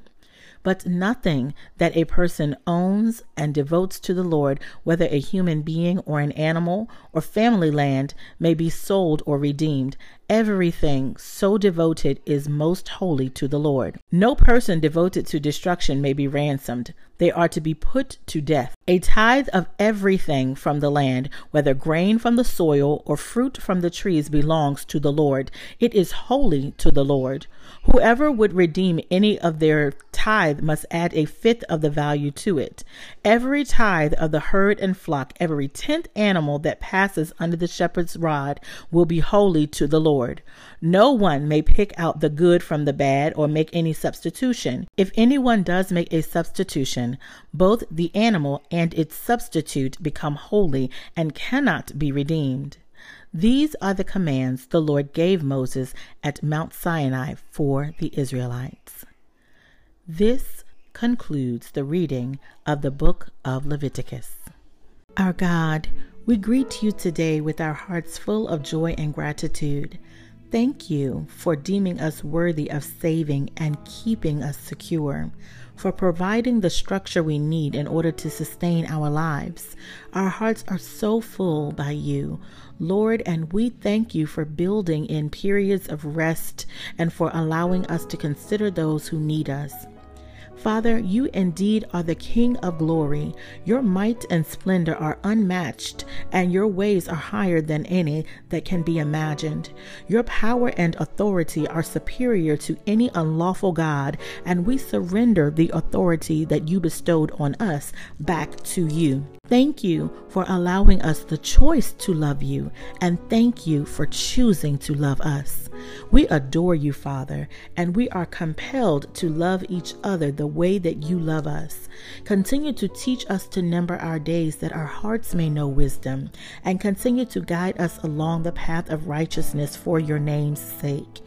But nothing that a person owns and devotes to the Lord, whether a human being or an animal or family land, may be sold or redeemed. Everything so devoted is most holy to the Lord. No person devoted to destruction may be ransomed. They are to be put to death. A tithe of everything from the land, whether grain from the soil or fruit from the trees, belongs to the Lord. It is holy to the Lord. Whoever would redeem any of their tithe must add a fifth of the value to it. Every tithe of the herd and flock, every tenth animal that passes under the shepherd's rod, will be holy to the Lord. No one may pick out the good from the bad or make any substitution. If anyone does make a substitution, both the animal and its substitute become holy and cannot be redeemed. These are the commands the Lord gave Moses at Mount Sinai for the Israelites. This concludes the reading of the book of Leviticus. Our God, we greet you today with our hearts full of joy and gratitude. Thank you for deeming us worthy of saving and keeping us secure for providing the structure we need in order to sustain our lives. Our hearts are so full by you, Lord, and we thank you for building in periods of rest and for allowing us to consider those who need us. Father, you indeed are the King of glory. Your might and splendor are unmatched, and your ways are higher than any that can be imagined. Your power and authority are superior to any unlawful God, and we surrender the authority that you bestowed on us back to you. Thank you for allowing us the choice to love you, and thank you for choosing to love us. We adore you, Father, and we are compelled to love each other the way that you love us. Continue to teach us to number our days that our hearts may know wisdom, and continue to guide us along the path of righteousness for your name's sake.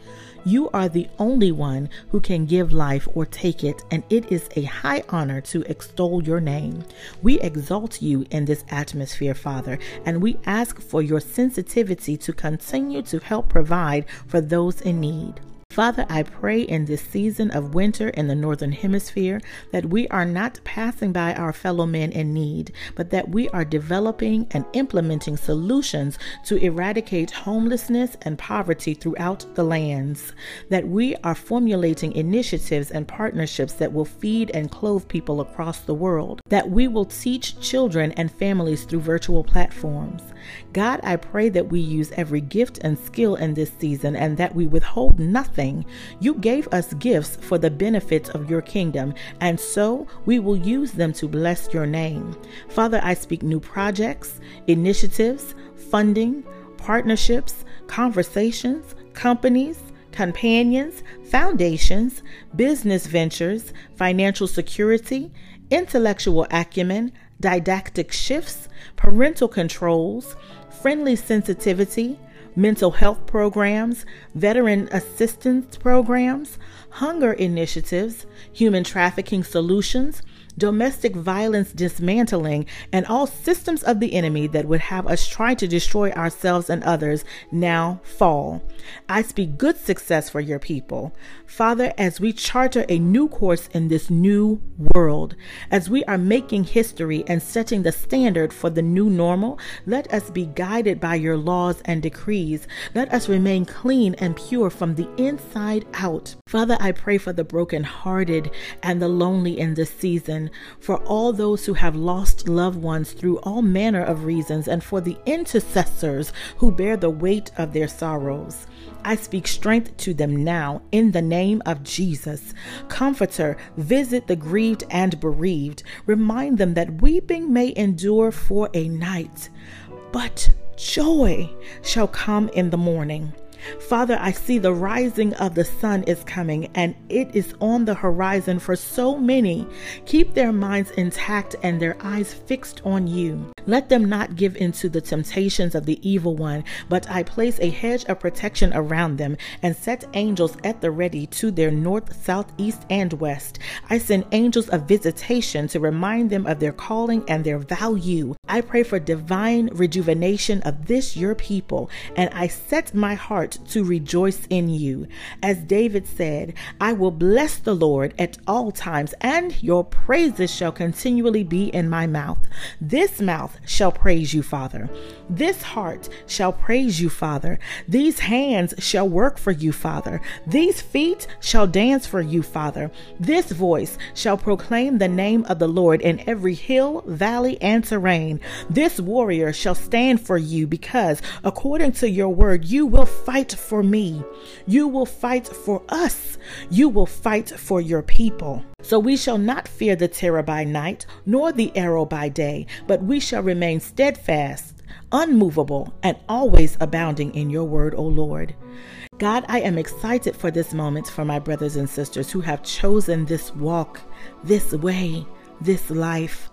You are the only one who can give life or take it, and it is a high honor to extol your name. We exalt you in this atmosphere, Father, and we ask for your sensitivity to continue to help provide for those in need. Father, I pray in this season of winter in the Northern Hemisphere that we are not passing by our fellow men in need, but that we are developing and implementing solutions to eradicate homelessness and poverty throughout the lands, that we are formulating initiatives and partnerships that will feed and clothe people across the world, that we will teach children and families through virtual platforms. God, I pray that we use every gift and skill in this season and that we withhold nothing you gave us gifts for the benefit of your kingdom, and so we will use them to bless your name. Father, I speak new projects, initiatives, funding, partnerships, conversations, companies, companions, foundations, business ventures, financial security, intellectual acumen, didactic shifts, parental controls, friendly sensitivity, mental health programs, veteran assistance programs, hunger initiatives, human trafficking solutions, domestic violence dismantling, and all systems of the enemy that would have us try to destroy ourselves and others now fall. I speak good success for your people. Father, as we charter a new course in this new world, as we are making history and setting the standard for the new normal, let us be guided by your laws and decrees. Let us remain clean and pure from the inside out. Father, I pray for the brokenhearted and the lonely in this season for all those who have lost loved ones through all manner of reasons, and for the intercessors who bear the weight of their sorrows. I speak strength to them now in the name of Jesus. Comforter, visit the grieved and bereaved. Remind them that weeping may endure for a night, but joy shall come in the morning. Father, I see the rising of the sun is coming and it is on the horizon for so many. Keep their minds intact and their eyes fixed on you. Let them not give into the temptations of the evil one, but I place a hedge of protection around them and set angels at the ready to their north, south, east, and west. I send angels of visitation to remind them of their calling and their value. I pray for divine rejuvenation of this your people, and I set my heart to rejoice in you. As David said, I will bless the Lord at all times, and your praises shall continually be in my mouth. This mouth shall praise you, Father. This heart shall praise you, Father. These hands shall work for you, Father. These feet shall dance for you, Father. This voice shall proclaim the name of the Lord in every hill, valley, and terrain. This warrior shall stand for you because, according to your word, you will fight for me. You will fight for us. You will fight for your people. So we shall not fear the terror by night, nor the arrow by day, but we shall remain steadfast, unmovable, and always abounding in your word, O Lord. God, I am excited for this moment for my brothers and sisters who have chosen this walk, this way, this life.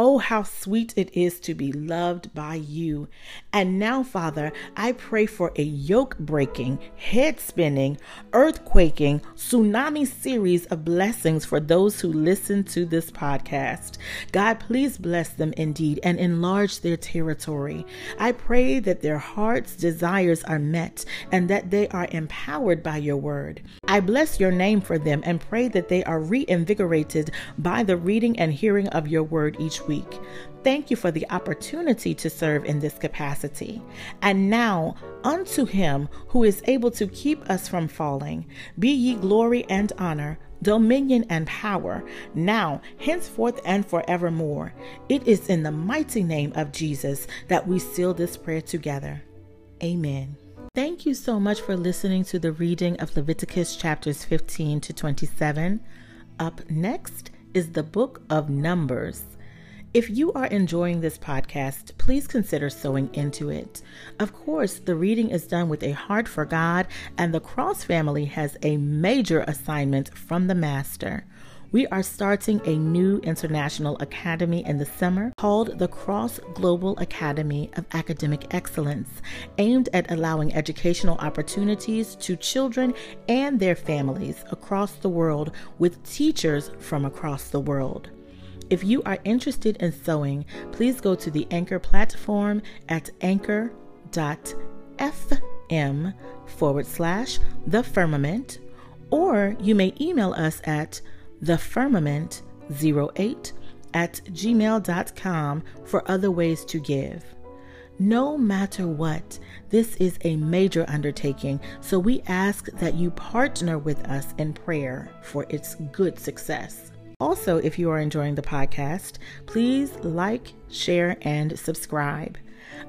Oh, how sweet it is to be loved by you. And now, Father, I pray for a yoke breaking, head spinning, earthquaking, tsunami series of blessings for those who listen to this podcast. God, please bless them indeed and enlarge their territory. I pray that their heart's desires are met and that they are empowered by your word. I bless your name for them and pray that they are reinvigorated by the reading and hearing of your word each week. Thank you for the opportunity to serve in this capacity. And now, unto him who is able to keep us from falling, be ye glory and honor, dominion and power, now, henceforth, and forevermore. It is in the mighty name of Jesus that we seal this prayer together. Amen. Thank you so much for listening to the reading of Leviticus chapters 15 to 27. Up next is the book of Numbers. If you are enjoying this podcast, please consider sowing into it. Of course, the reading is done with a heart for God, and the Cross family has a major assignment from the Master. We are starting a new international academy in the summer called the Cross Global Academy of Academic Excellence, aimed at allowing educational opportunities to children and their families across the world with teachers from across the world. If you are interested in sowing, please go to the Anchor platform at anchor.fm forward slash the firmament, or you may email us at thefirmament08 at gmail.com for other ways to give. No matter what, this is a major undertaking, so we ask that you partner with us in prayer for its good success. Also, if you are enjoying the podcast, please like, share, and subscribe.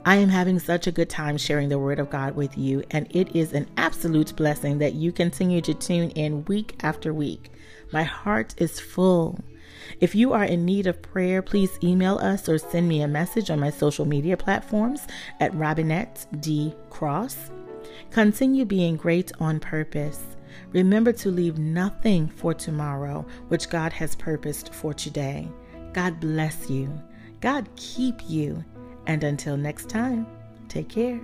I am having such a good time sharing the Word of God with you, and it is an absolute blessing that you continue to tune in week after week. My heart is full. If you are in need of prayer, please email us or send me a message on my social media platforms at Robinette D. Cross. Continue being great on purpose. Remember to leave nothing for tomorrow, which God has purposed for today. God bless you. God keep you. And until next time, take care.